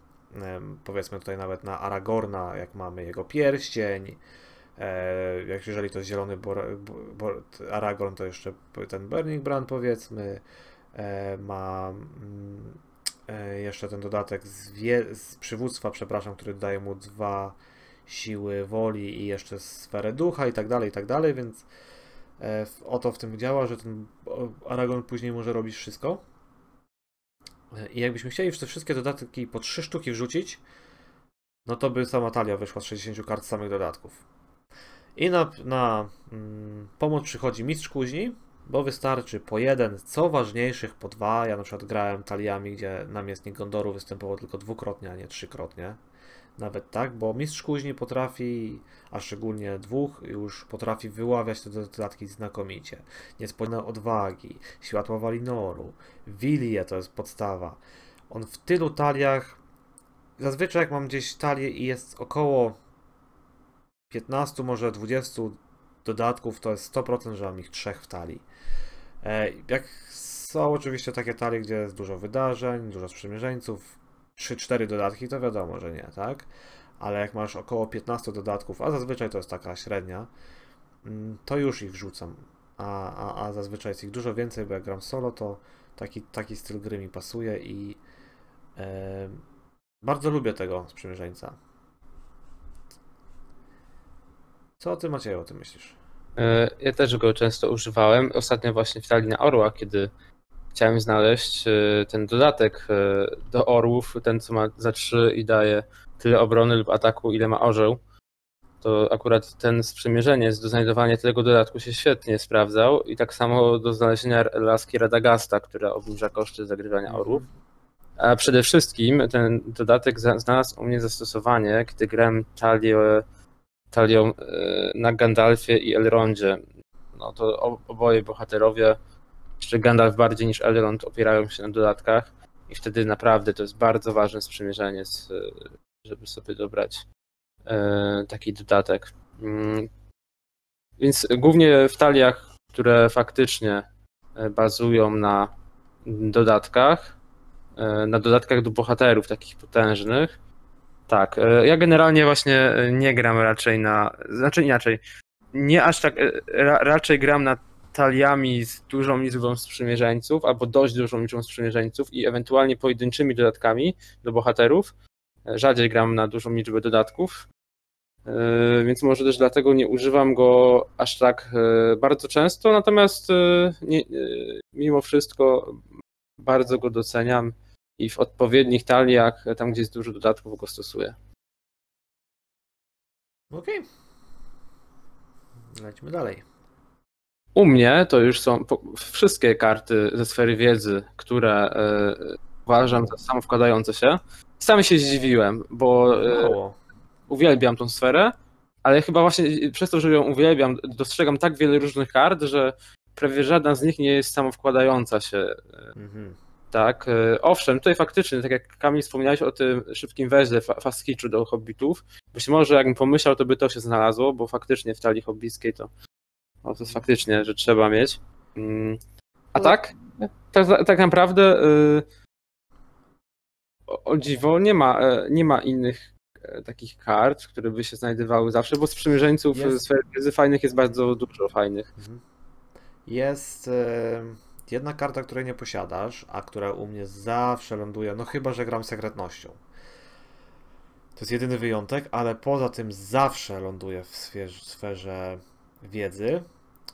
powiedzmy tutaj nawet na Aragorna, jak mamy jego pierścień, e, jak jeżeli to jest zielony bor, bor, Aragorn, to jeszcze ten Burning Brand powiedzmy, e, ma mm, e, jeszcze ten dodatek z, wie, z przywództwa, przepraszam, który daje mu dwa siły woli i jeszcze sferę ducha i tak dalej, i tak dalej, więc o to w tym działa, że ten Aragorn później może robić wszystko. I jakbyśmy chcieli te wszystkie dodatki po trzy sztuki wrzucić, no to by sama talia wyszła z 60 kart samych dodatków. I na, na mm, pomoc przychodzi mistrz kuźni, bo wystarczy po jeden, co ważniejszych po dwa. Ja na przykład grałem taliami, gdzie namiestnik Gondoru występował tylko dwukrotnie, a nie trzykrotnie. Nawet tak, bo mistrz kuźni potrafi, a szczególnie dwóch, już potrafi wyławiać te dodatki znakomicie. Niespodziewane odwagi, światła Walinoru, Wilie to jest podstawa. On w tylu taliach, zazwyczaj jak mam gdzieś talię i jest około 15, może 20 dodatków, to jest 100%, że mam ich trzech w talii. E, Jak są oczywiście takie talie, gdzie jest dużo wydarzeń, dużo sprzymierzeńców, 3-4 dodatki, to wiadomo, że nie, tak? Ale jak masz około 15 dodatków, a zazwyczaj to jest taka średnia, mm, to już ich wrzucam. A, a, a zazwyczaj jest ich dużo więcej, bo jak gram solo, to taki, taki styl gry mi pasuje i bardzo lubię tego sprzymierzeńca. Co ty Macieju o tym myślisz? E, Ja też go często używałem. Ostatnio właśnie w talii na orła, kiedy chciałem znaleźć e, ten dodatek e, do orłów, ten co ma za 3 i daje tyle obrony lub ataku, ile ma orzeł. to akurat ten sprzymierzeniec do znajdowania tego dodatku się świetnie sprawdzał i tak samo do znalezienia laski Radagasta, która obniża koszty zagrywania Mhm. orłów. A przede wszystkim ten dodatek znalazł u mnie zastosowanie, gdy grałem talię, talią e, na Gandalfie i Elrondzie. No to oboje bohaterowie, jeszcze Gandalf bardziej niż Elrond opierają się na dodatkach i wtedy naprawdę to jest bardzo ważne sprzymierzeniec, e, żeby sobie dobrać e, taki dodatek. Mm. Więc głównie w taliach, które faktycznie e, bazują na dodatkach, e, na dodatkach do bohaterów takich potężnych. Tak, ja generalnie właśnie nie gram raczej na, znaczy inaczej, nie aż tak, ra, raczej gram na taliami z dużą liczbą sprzymierzeńców, albo dość dużą liczbą sprzymierzeńców i ewentualnie pojedynczymi dodatkami do bohaterów. Rzadziej gram na dużą liczbę dodatków, e, więc może też dlatego nie używam go aż tak e, bardzo często, natomiast e, nie, mimo wszystko bardzo go doceniam i w odpowiednich taliach, tam gdzie jest dużo dodatków, go stosuję. Okej. Lećmy dalej. U mnie to już są wszystkie karty ze sfery wiedzy, które e, uważam za samo wkładające się. Sam się zdziwiłem, bo Mało. uwielbiam tą sferę, ale chyba właśnie przez to, że ją uwielbiam, dostrzegam tak wiele różnych kart, że prawie żadna z nich nie jest samo wkładająca się. Mhm. Tak, e, owszem, tutaj faktycznie, tak jak Kamil wspomniałeś o tym szybkim weźle fa- fast hitchu do hobbitów, być może jakbym pomyślał, to by to się znalazło, bo faktycznie w talii hobbickiej to, no, to jest faktycznie, że trzeba mieć. Mm, A No. tak, tak, tak naprawdę y, o, o dziwo nie ma, e, nie ma innych e, takich kart, które by się znajdowały zawsze, bo sprzymierzeńców Jest. z fajnych jest bardzo dużo fajnych. Mhm. Jest e, jedna karta, której nie posiadasz, a która u mnie zawsze ląduje, no chyba, że gram sekretnością. To jest jedyny wyjątek, ale poza tym zawsze ląduje w sferze, sferze wiedzy.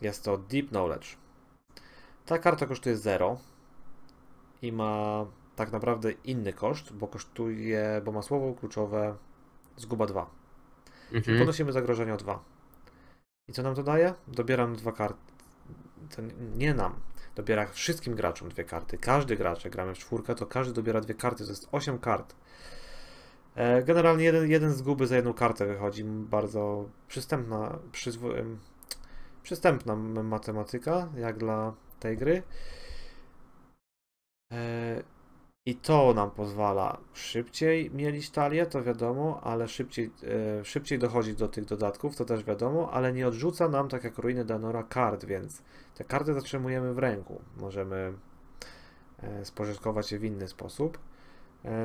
Jest to Deep Knowledge. Ta karta kosztuje 0 i ma tak naprawdę inny koszt, bo kosztuje, bo ma słowo kluczowe zguba 2. Mhm. Ponosimy zagrożenie o 2. I co nam to daje? Dobieram dwa karty. Nie nam. Dobiera wszystkim graczom dwie karty. Każdy gracz, jak gramy w czwórkę, to każdy dobiera dwie karty. To jest 8 kart. E, Generalnie jeden, jeden z guby za jedną kartę wychodzi. Bardzo przystępna, przyzwo- przystępna matematyka, jak dla tej gry. E, I to nam pozwala szybciej mielić talię, to wiadomo, ale szybciej, e, szybciej dochodzić do tych dodatków, to też wiadomo, ale nie odrzuca nam, tak jak ruiny Danora, kart, więc te karty zatrzymujemy w ręku. Możemy e, spożytkować je w inny sposób.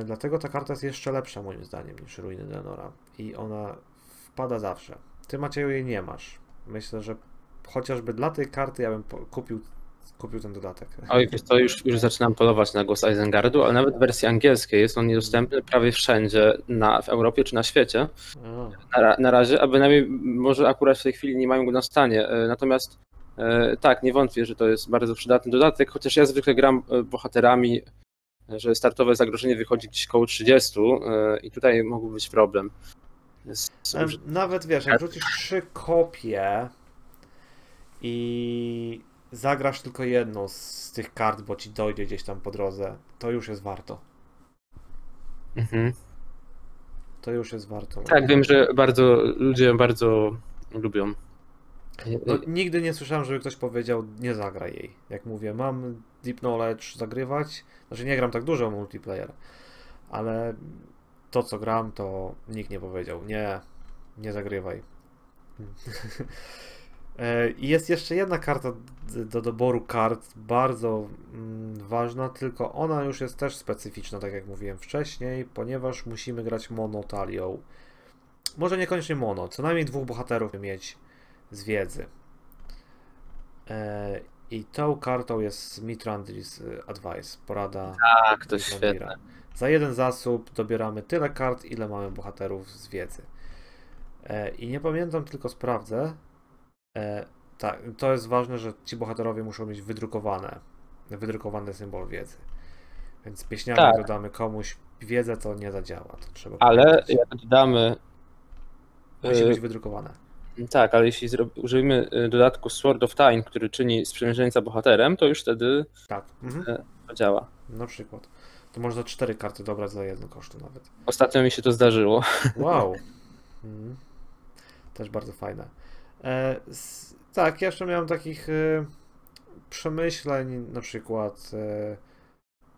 Dlatego ta karta jest jeszcze lepsza moim zdaniem niż ruiny Danora i ona wpada zawsze. Ty Macieju jej nie masz. Myślę, że chociażby dla tej karty ja bym kupił, kupił ten dodatek. Oj, wiesz co, już, już zaczynam polować na głos Isengardu, ale nawet w wersji angielskiej jest on niedostępny prawie wszędzie na, w Europie czy na świecie. Na, na razie, a bynajmniej może akurat w tej chwili nie mają go na stanie. E, Natomiast e, tak, nie wątpię, że to jest bardzo przydatny dodatek, chociaż ja zwykle gram e, bohaterami, że startowe zagrożenie wychodzi gdzieś koło 30 e, i tutaj mógłby być problem. Jest, Nawet wiesz, jak wrzucisz trzy kopie i zagrasz tylko jedną z tych kart, bo ci dojdzie gdzieś tam po drodze, to już jest warto. mhm. To już jest warto. Tak, wiem, że bardzo ludzie bardzo lubią. No, nigdy nie słyszałem, żeby ktoś powiedział, nie zagraj jej. Jak mówię, mam Deep Knowledge zagrywać, znaczy nie gram tak dużo multiplayer, ale to co gram, to nikt nie powiedział, nie, nie zagrywaj. E, I jest jeszcze jedna karta do doboru kart, bardzo mm, ważna, tylko ona już jest też specyficzna, tak jak mówiłem wcześniej, ponieważ musimy grać monotalią. Może niekoniecznie mono, co najmniej dwóch bohaterów mieć z wiedzy. E, I tą kartą jest Mitrandris Advice, porada. Tak, to świetne. Za jeden zasób dobieramy tyle kart, ile mamy bohaterów z wiedzy. E, I nie pamiętam, tylko sprawdzę. E, tak, to jest ważne, że ci bohaterowie muszą mieć wydrukowane, wydrukowany symbol wiedzy. Więc pieśniami Tak. dodamy komuś wiedzę, to nie zadziała. To trzeba Ale pamiętać. jak dodamy Musi E, być wydrukowane. Tak, ale jeśli zro- użyjemy y, dodatku Sword of Time, który czyni sprzymierzeńca bohaterem, to już wtedy Tak. Mhm. to działa. Na przykład. To można cztery karty dobrać za jedno kosztu nawet. Ostatnio mi się to zdarzyło. Wow. Mhm. Też bardzo fajne. E, tak, ja jeszcze miałem takich e, przemyśleń, na przykład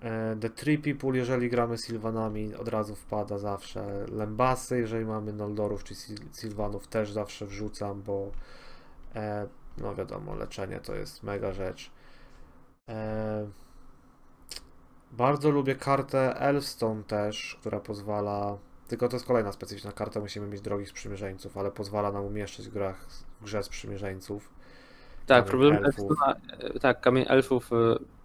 e, The People, jeżeli gramy Sylwanami, od razu wpada zawsze. Lembasy, jeżeli mamy Noldorów czy Sylwanów, też zawsze wrzucam, bo no wiadomo, leczenie to jest mega rzecz. Bardzo lubię kartę Elfstone też, która pozwala tylko to jest kolejna specyficzna karta, musimy mieć drogich sprzymierzeńców, ale pozwala nam umieszczać w, grach, w grze sprzymierzeńców. Tak, elfów. elfów. tak, kamień elfów. y,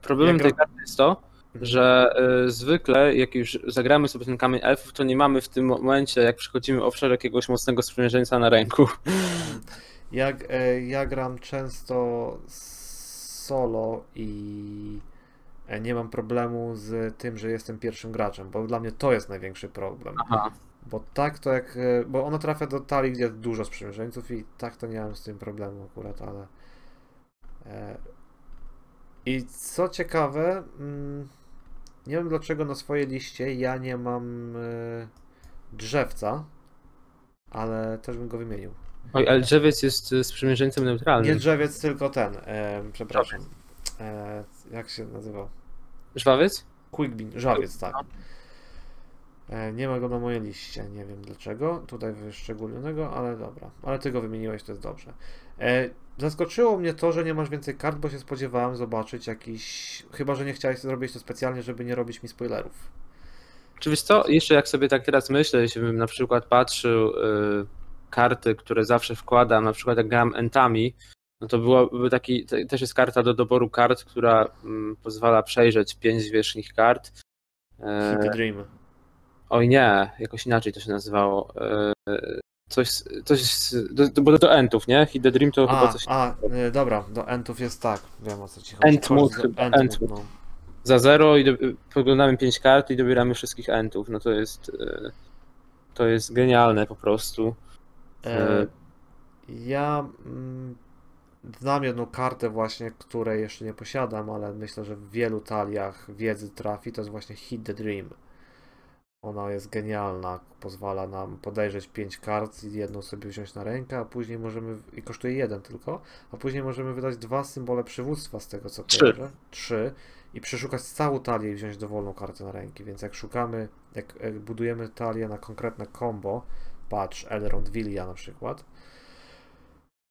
Problemem Jak tej gra- karty jest to, Mhm. że y, zwykle jak już zagramy sobie ten kamień elfów, to nie mamy w tym momencie, jak przychodzimy offshore, jakiegoś mocnego sprzymierzeńca na ręku. Jak, e, ja gram często solo i e, nie mam problemu z tym, że jestem pierwszym graczem, bo dla mnie to jest największy problem. Aha. Bo tak to jak. e, Bo ona trafia do talii, gdzie dużo sprzymierzeńców i tak to nie mam z tym problemu akurat, ale. e, I co ciekawe, mm, nie wiem dlaczego na swojej liście ja nie mam e, drzewca, ale też bym go wymienił. Oj, ale drzewiec jest sprzymierzeńcem Nie neutralnym. drzewiec, tylko ten. Przepraszam. Jak się nazywa? Żwawiec? Quickbean, żawiec, tak. E, Nie ma go na mojej liście, nie wiem dlaczego. Tutaj wyszczególnionego, ale dobra. Ale ty go wymieniłeś, to jest dobrze. E, Zaskoczyło mnie to, że nie masz więcej kart, bo się spodziewałem zobaczyć jakiś. Chyba, że nie chciałeś zrobić to specjalnie, żeby nie robić mi spoilerów. Czy wiesz co, jeszcze jak sobie tak teraz myślę, jeśli bym na przykład patrzył y, karty, które zawsze wkładam, na przykład jak gram entami, no to byłaby taki, te, też jest karta do doboru kart, która mm, pozwala przejrzeć pięć zwierzchnych kart. E, Hit Dream. Oj nie, jakoś inaczej to się nazywało. E, coś, coś do, bo do entów, nie? Hit the Dream to chyba A, coś a e, dobra, do Entów jest tak. Wiem o co ci chodzi. Chodzi chyba, Entmood. no. za zero i do, poglądamy pięć kart i dobieramy wszystkich entów. No to jest e, to jest genialne po prostu. E, ja mm, znam jedną kartę właśnie, której jeszcze nie posiadam, ale myślę, że w wielu taliach wiedzy trafi. To jest właśnie Hit the Dream. Ona jest genialna, pozwala nam podejrzeć pięć kart i jedną sobie wziąć na rękę, a później możemy, i kosztuje jeden tylko, a później możemy wydać dwa symbole przywództwa z tego co Trzy. kojarzę. Trzy. I przeszukać całą talię i wziąć dowolną kartę na ręki. Więc jak szukamy, jak, jak budujemy talię na konkretne combo, patrz, Elrond Villia na przykład,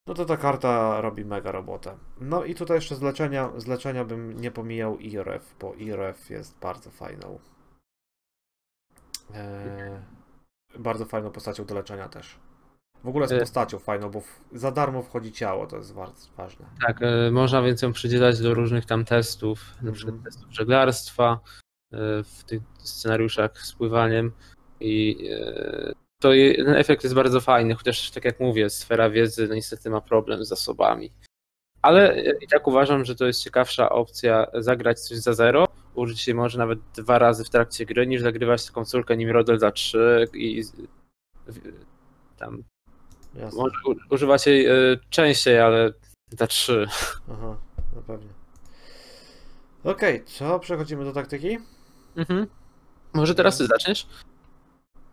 no to ta karta robi mega robotę. No i tutaj jeszcze z leczenia, z leczenia bym nie pomijał IRF, bo IRF jest bardzo fajną. E, bardzo fajną postacią do leczenia też. W ogóle z E. postacią fajną, bo za darmo wchodzi ciało, to jest bardzo ważne. Tak, e, można więc ją przydzielać do różnych tam testów, na przykład Mhm. testów żeglarstwa, w tych scenariuszach z pływaniem i to je, ten efekt jest bardzo fajny, chociaż tak jak mówię, sfera wiedzy no niestety ma problem z zasobami. Ale i tak uważam, że to jest ciekawsza opcja zagrać coś za zero, użyć się może nawet dwa razy w trakcie gry, niż zagrywać taką córkę Nimrodel za trzy i tam Jasne. może u- używać jej e, częściej, ale za trzy. Aha, no pewnie. Okej, co? Przechodzimy do taktyki? Mhm. Może teraz ty zaczniesz?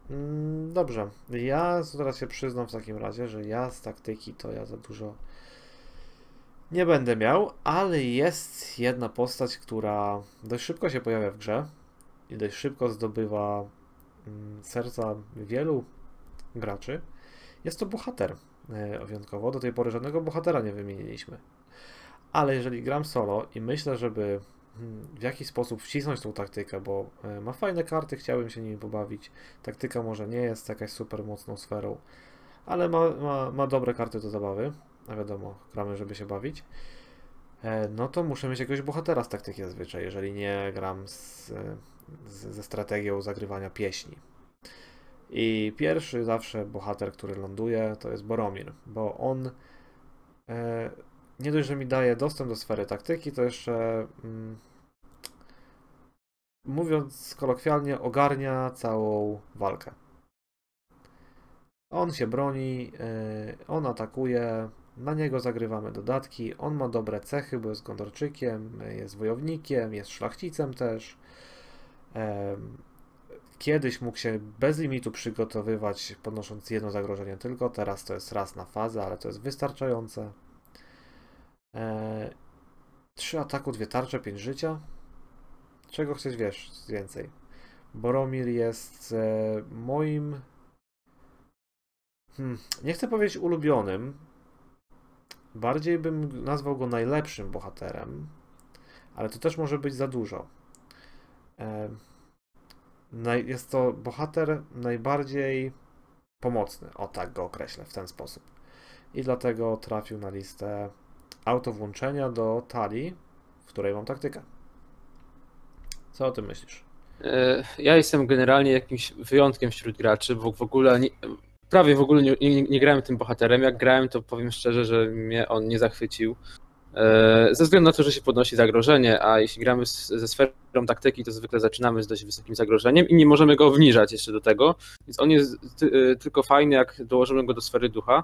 Mm, Dobrze. Ja teraz się przyznam w takim razie, że ja z taktyki to ja za dużo nie będę miał, ale jest jedna postać, która dość szybko się pojawia w grze i dość szybko zdobywa mm, serca wielu graczy. Jest to bohater e, wyjątkowo. Do tej pory żadnego bohatera nie wymieniliśmy. Ale jeżeli gram solo i myślę, żeby mm, w jakiś sposób wcisnąć tą taktykę, bo e, ma fajne karty, chciałbym się nimi pobawić. Taktyka może nie jest jakaś super mocną sferą, ale ma, ma, ma dobre karty do zabawy. A wiadomo, gramy, żeby się bawić. E, No to muszę mieć jakiegoś bohatera z taktyki zazwyczaj, jeżeli nie gram z, z, ze strategią zagrywania pieśni. I pierwszy zawsze bohater, który ląduje, to jest Boromir, bo on e, nie dość, że mi daje dostęp do sfery taktyki, to jeszcze mm, mówiąc kolokwialnie, ogarnia całą walkę. On się broni, e, on atakuje, na niego zagrywamy dodatki. On ma dobre cechy, bo jest gondorczykiem, jest wojownikiem, jest szlachcicem też. Kiedyś mógł się bez limitu przygotowywać, podnosząc jedno zagrożenie tylko. Teraz to jest raz na fazę, ale to jest wystarczające. E, Trzy ataku, dwie tarcze, pięć życia. Czego chcesz wiesz więcej? Boromir jest e, moim. Hmm, nie chcę powiedzieć ulubionym. Bardziej bym nazwał go najlepszym bohaterem, ale to też może być za dużo. E, jest to bohater najbardziej pomocny. O tak go określę w ten sposób. I dlatego trafił na listę auto włączenia do talii, w której mam taktykę. Co o tym myślisz? E, Ja jestem generalnie jakimś wyjątkiem wśród graczy, bo w ogóle nie, prawie w ogóle nie, nie, nie grałem tym bohaterem. Jak grałem, to powiem szczerze, że mnie on nie zachwycił. E, Ze względu na to, że się podnosi zagrożenie, a jeśli gramy z, ze sferą taktyki, to zwykle zaczynamy z dość wysokim zagrożeniem i nie możemy go obniżać jeszcze do tego. Więc on jest ty, e, tylko fajny, jak dołożymy go do sfery ducha.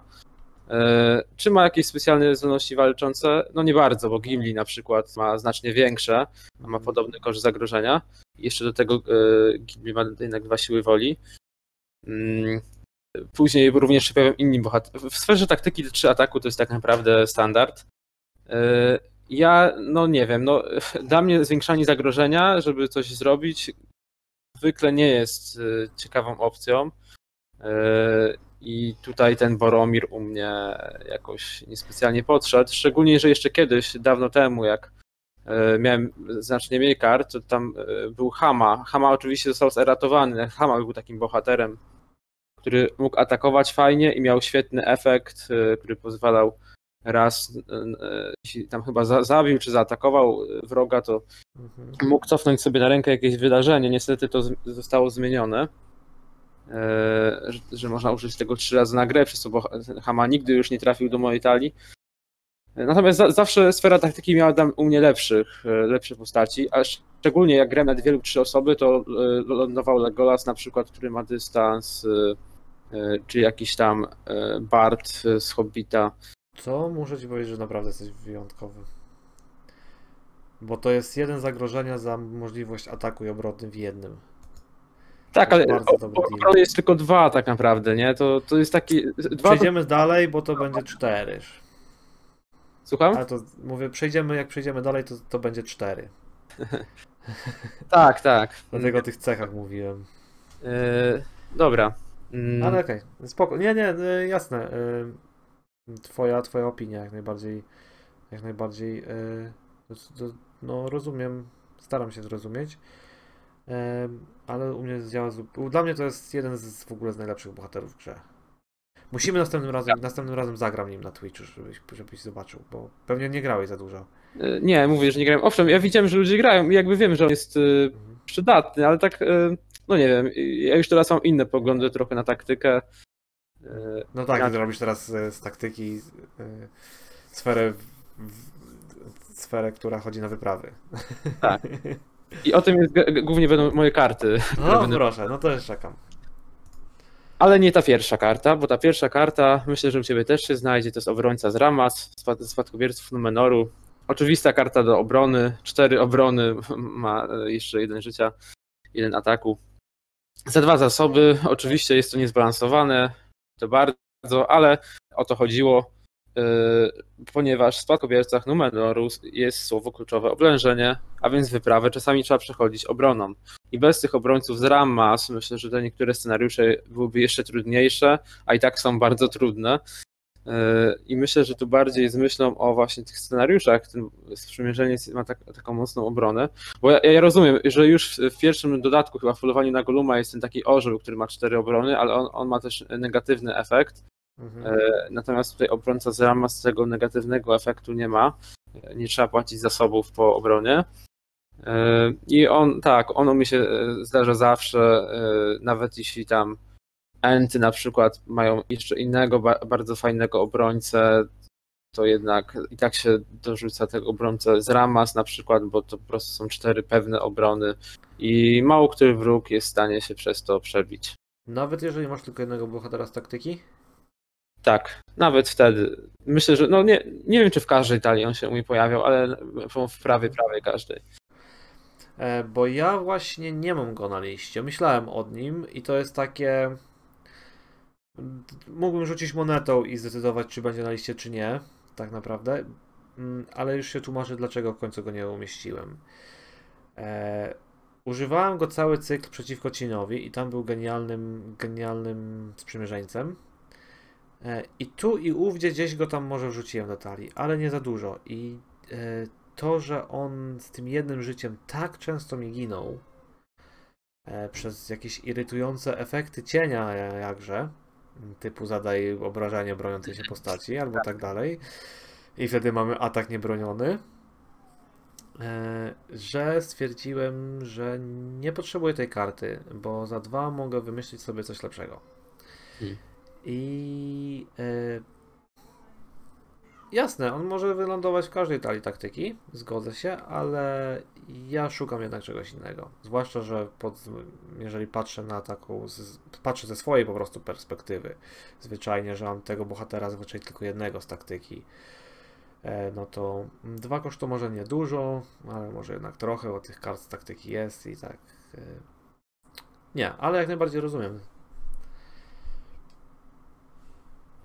E, Czy ma jakieś specjalne zdolności walczące? No nie bardzo, bo Gimli na przykład ma znacznie większe, ma podobny koszt zagrożenia. Jeszcze do tego Gimli ma jednak dwa siły woli. Później również się pojawią inni bohaterowie. W sferze taktyki trzy ataku to jest tak naprawdę standard. E, Ja, no nie wiem, no dla mnie zwiększanie zagrożenia, żeby coś zrobić, zwykle nie jest e, ciekawą opcją. E, I tutaj ten Boromir u mnie jakoś niespecjalnie podszedł. Szczególnie, że jeszcze kiedyś, dawno temu, jak miałem znacznie mniej kart, to tam był Hama. Hama oczywiście został zeratowany. Hama był takim bohaterem, który mógł atakować fajnie i miał świetny efekt, e, który pozwalał raz, e, e, jeśli tam chyba za- zabił czy zaatakował wroga, to Mhm. mógł cofnąć sobie na rękę jakieś wydarzenie. Niestety to z- zostało zmienione. e, Że, że można użyć tego trzy razy na grę, przez co Hama nigdy już nie trafił do mojej talii. Natomiast za, zawsze sfera taktyki miała tam u mnie lepszych, lepsze postaci, a szczególnie jak grałem na dwie lub trzy osoby, to lądował Legolas na przykład, który ma dystans, czy jakiś tam e, Bart e, z Hobbita. Co muszę ci powiedzieć, że naprawdę jesteś wyjątkowy. Bo to jest jeden zagrożenia za możliwość ataku i obroty w jednym. Tak, To ale jest obrony tylko dwa tak naprawdę, nie? To, to jest taki... Dwa to... Przejdziemy dalej, bo to będzie cztery. Słucham? Ale to mówię, przejdziemy, jak przejdziemy dalej, to, to będzie cztery. Tak, tak. Dlatego o tych cechach mówiłem. E, dobra. Mm, Ale okej, spoko. Nie, nie, y, jasne. y, Twoja, twoja opinia jak najbardziej, jak najbardziej, to- no rozumiem, staram się zrozumieć. Ale u mnie działa, dla mnie to jest jeden z w ogóle z najlepszych bohaterów w grze. Musimy następnym razem, następnym razem zagram nim na Twitchu, żebyś, żebyś zobaczył, bo pewnie nie grałeś za dużo. e, Nie, mówię, że nie grałem. Owszem, ja widziałem, że ludzie grają i jakby wiem, że on jest e, Mhm. przydatny, ale tak, e, no nie wiem, ja już teraz mam inne poglądy trochę na taktykę. No tak, ty robisz teraz e, z taktyki e, sferę, sferę, która chodzi na wyprawy. Tak. I o tym jest, głównie będą moje karty. No proszę, no to już czekam. Ale nie ta pierwsza karta, bo ta pierwsza karta, myślę, że u Ciebie też się znajdzie, to jest obrońca z Ramas, spad- spadkobierców Numenoru. Oczywista karta do obrony, cztery obrony, ma e, jeszcze jeden życia, jeden ataku. Za dwa zasoby, oczywiście jest to niezbalansowane, to bardzo, ale o to chodziło, e, ponieważ w spadkobiercach Numenoru jest słowo kluczowe oblężenie, a więc wyprawę czasami trzeba przechodzić obroną. I bez tych obrońców z Rammas myślę, że te niektóre scenariusze byłyby jeszcze trudniejsze, a i tak są bardzo trudne. Yy, I myślę, że tu bardziej z myślą o właśnie tych scenariuszach ten sprzymierzenie ma tak, taką mocną obronę. Bo ja, ja rozumiem, że już w pierwszym dodatku, chyba w polowaniu na Goluma, jest ten taki orzeł, który ma cztery obrony, ale on, on ma też negatywny efekt. Mhm. E, Natomiast tutaj obrońca z Rammas tego negatywnego efektu nie ma. E, Nie trzeba płacić zasobów po obronie. E, I on, tak, ono mi się e, zdarza zawsze, e, nawet jeśli tam Enty na przykład mają jeszcze innego ba- bardzo fajnego obrońcę, to jednak i tak się dorzuca tego obrońcę z Ramas na przykład, bo to po prostu są cztery pewne obrony i mało który wróg jest w stanie się przez to przebić. Nawet jeżeli masz tylko jednego bohatera z taktyki? Tak, nawet wtedy. Myślę, że no nie, nie wiem, czy w każdej talii on się mnie pojawiał, ale w prawie, prawie każdej. E, bo ja właśnie nie mam go na liście. Myślałem o nim i to jest takie. Mógłbym rzucić monetą i zdecydować, czy będzie na liście, czy nie, tak naprawdę. Mm, ale już się tłumaczę, dlaczego w końcu go nie umieściłem. E, używałem go cały cykl przeciwko Cinowi i tam był genialnym, genialnym sprzymierzeńcem. E, I tu i ówdzie gdzieś go tam może wrzuciłem do talii, ale nie za dużo. I e, to, że on z tym jednym życiem tak często mi ginął, przez jakieś irytujące efekty cienia jakże, typu zadaj obrażanie broniącej się postaci albo tak dalej, i wtedy mamy atak niebroniony, że stwierdziłem, że nie potrzebuję tej karty, bo za dwa mogę wymyślić sobie coś lepszego. Hmm. I e, jasne, on może wylądować w każdej talii taktyki, zgodzę się, ale ja szukam jednak czegoś innego. Zwłaszcza, że pod, jeżeli patrzę na taką, z, patrzę ze swojej po prostu perspektywy, zwyczajnie, że mam tego bohatera zazwyczaj tylko jednego z taktyki, e, no to dwa kosztu może nie dużo, ale może jednak trochę, bo tych kart z taktyki jest i tak. E, nie, ale jak najbardziej rozumiem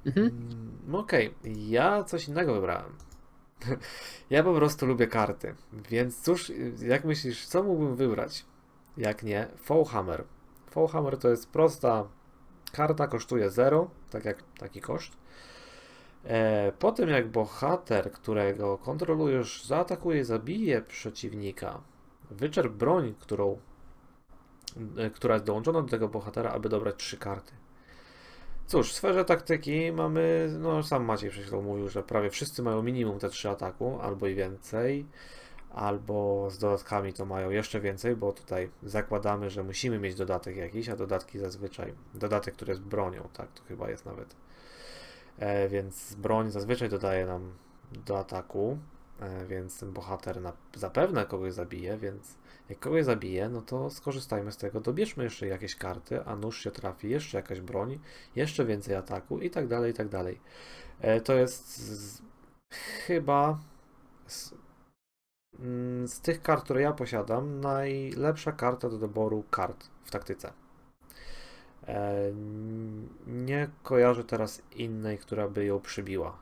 Mhm. Mm, okej, okay. ja coś innego wybrałem. ja po prostu lubię karty, więc cóż, jak myślisz, co mógłbym wybrać? Jak nie, Fallhammer. Fallhammer to jest prosta karta, kosztuje 0, tak jak taki koszt. E, po tym jak bohater, którego kontrolujesz, zaatakuje, zabije przeciwnika, wyczerp broń, którą, e, która jest dołączona do tego bohatera, aby dobrać trzy karty. Cóż, w sferze taktyki mamy, no sam Maciej przecież mówił, że prawie wszyscy mają minimum te trzy ataku, albo i więcej, albo z dodatkami to mają jeszcze więcej, bo tutaj zakładamy, że musimy mieć dodatek jakiś, a dodatki zazwyczaj, dodatek, który jest bronią, tak, to chyba jest nawet. E, więc broń zazwyczaj dodaje nam do ataku, e, więc bohater na, zapewne kogoś zabije, więc jak kogoś zabije, no to skorzystajmy z tego, dobierzmy jeszcze jakieś karty, a nóż się trafi, jeszcze jakaś broń, jeszcze więcej ataku i tak dalej, i tak dalej. E, to jest z, chyba z, mm, z tych kart, które ja posiadam, najlepsza karta do doboru kart w taktyce. E, nie kojarzę teraz innej, która by ją przybiła.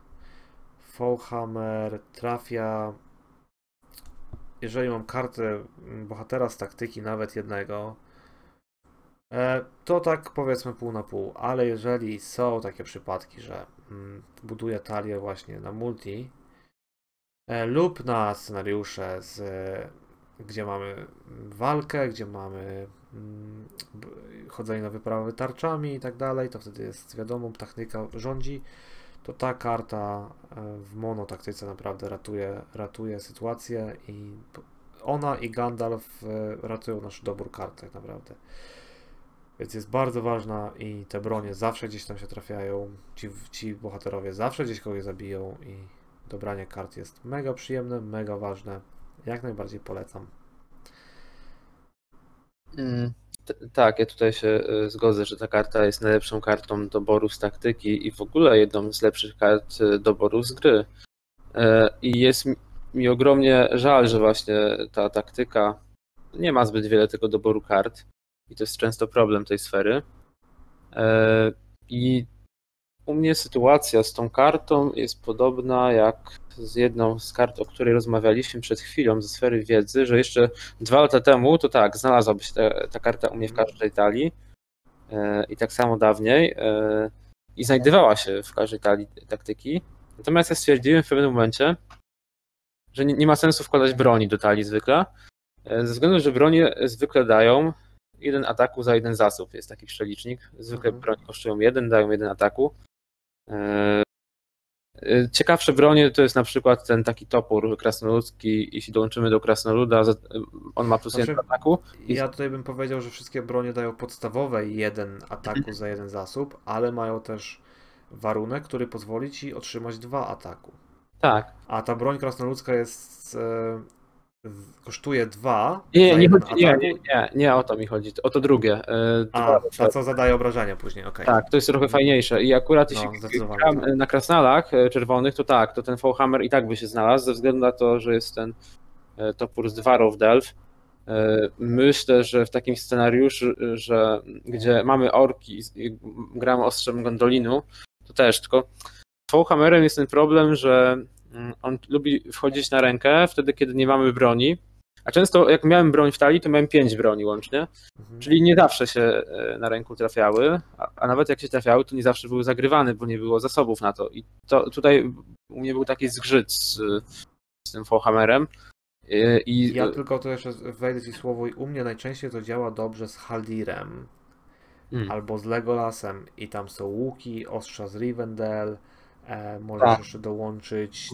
Fallhammer trafia jeżeli mam kartę bohatera z taktyki, nawet jednego, e, to tak powiedzmy pół na pół, ale jeżeli są takie przypadki, że mm, buduję talię właśnie na multi e, lub na scenariusze, z, gdzie mamy walkę, gdzie mamy mm, chodzenie na wyprawy tarczami i tak dalej, to wtedy jest wiadomo, taktyka rządzi, to ta karta e, w monotaktyce naprawdę ratuje, ratuje sytuację i ona i Gandalf e, ratują nasz dobór kart tak naprawdę. Więc jest bardzo ważna i te bronie zawsze gdzieś tam się trafiają. Ci, ci bohaterowie zawsze gdzieś kogoś zabiją i dobranie kart jest mega przyjemne, mega ważne. Jak najbardziej polecam. Mm, tak, ja tutaj się y, zgodzę, że ta karta jest najlepszą kartą doboru z taktyki i w ogóle jedną z lepszych kart y, doboru z gry. E, I jest mi ogromnie żal, że właśnie ta taktyka nie ma zbyt wiele tego doboru kart i to jest często problem tej sfery. E, I u mnie sytuacja z tą kartą jest podobna jak z jedną z kart, o której rozmawialiśmy przed chwilą ze sfery wiedzy, że jeszcze dwa lata temu to tak, znalazłaby się ta, ta karta u mnie w każdej talii e, i tak samo dawniej e, i znajdowała się w każdej talii taktyki. Natomiast ja stwierdziłem w pewnym momencie, że nie, nie ma sensu wkładać broni do talii zwykle, e, ze względu, że bronie zwykle dają jeden ataku za jeden zasób. Jest taki przelicznik. Zwykle mhm. broni kosztują jeden, dają jeden ataku. E, e, ciekawsze bronie to jest na przykład ten taki topór krasnoludzki. Jeśli dołączymy do krasnoluda, on ma plus znaczy, jeden ataku. Ja tutaj bym powiedział, że wszystkie bronie dają podstawowe jeden ataku za jeden zasób, ale mają też warunek, który pozwoli ci otrzymać dwa ataku. Tak. A ta broń krasnoludzka jest e, kosztuje 2. Nie, nie, chodzi, nie, nie, nie, nie o to mi chodzi, o to drugie. e, A, dwa- co zadaje obrażenia później, okej. Tak, to jest trochę fajniejsze. I akurat No, jeśli gram tak. na krasnalach e, czerwonych, to tak, to ten Fallhammer i tak by się znalazł, ze względu na to, że jest ten e, topór z Dwarów Delf. Myślę, że w takim scenariuszu, że gdzie mamy orki i gramy ostrzem gondolinu, to też, tylko z jest ten problem, że on lubi wchodzić na rękę wtedy, kiedy nie mamy broni. A często jak miałem broń w talii, to miałem pięć broni łącznie. Mhm. Czyli nie zawsze się e, na ręku trafiały, a, a nawet jak się trafiały, to nie zawsze były zagrywane, bo nie było zasobów na to. I to tutaj u mnie był taki zgrzyt z, z tym Fallhammerem. E, I Ja tylko to jeszcze wejdę ci słowo i u mnie najczęściej to działa dobrze z Haldirem mm, albo z Legolasem i tam są łuki, ostrza z Rivendell, e, możesz Tak. jeszcze dołączyć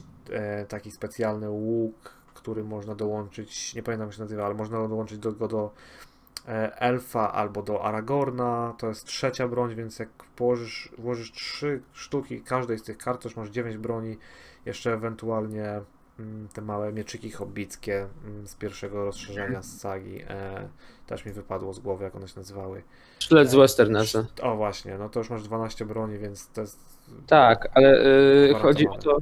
taki specjalny łuk, który można dołączyć, nie pamiętam jak się nazywa, ale można dołączyć do go do e, Elfa albo do Aragorna, to jest trzecia broń, więc jak położysz, włożysz trzy sztuki każdej z tych kart, to już masz dziewięć broni, jeszcze ewentualnie mm, te małe mieczyki hobbickie mm, z pierwszego rozszerzenia z sagi, e, też mi wypadło z głowy, jak one się nazywały. sztylet z Westernessa. O właśnie, no to już masz 12 broni, więc to jest. Tak, ale e, Bardzo chodzi o to,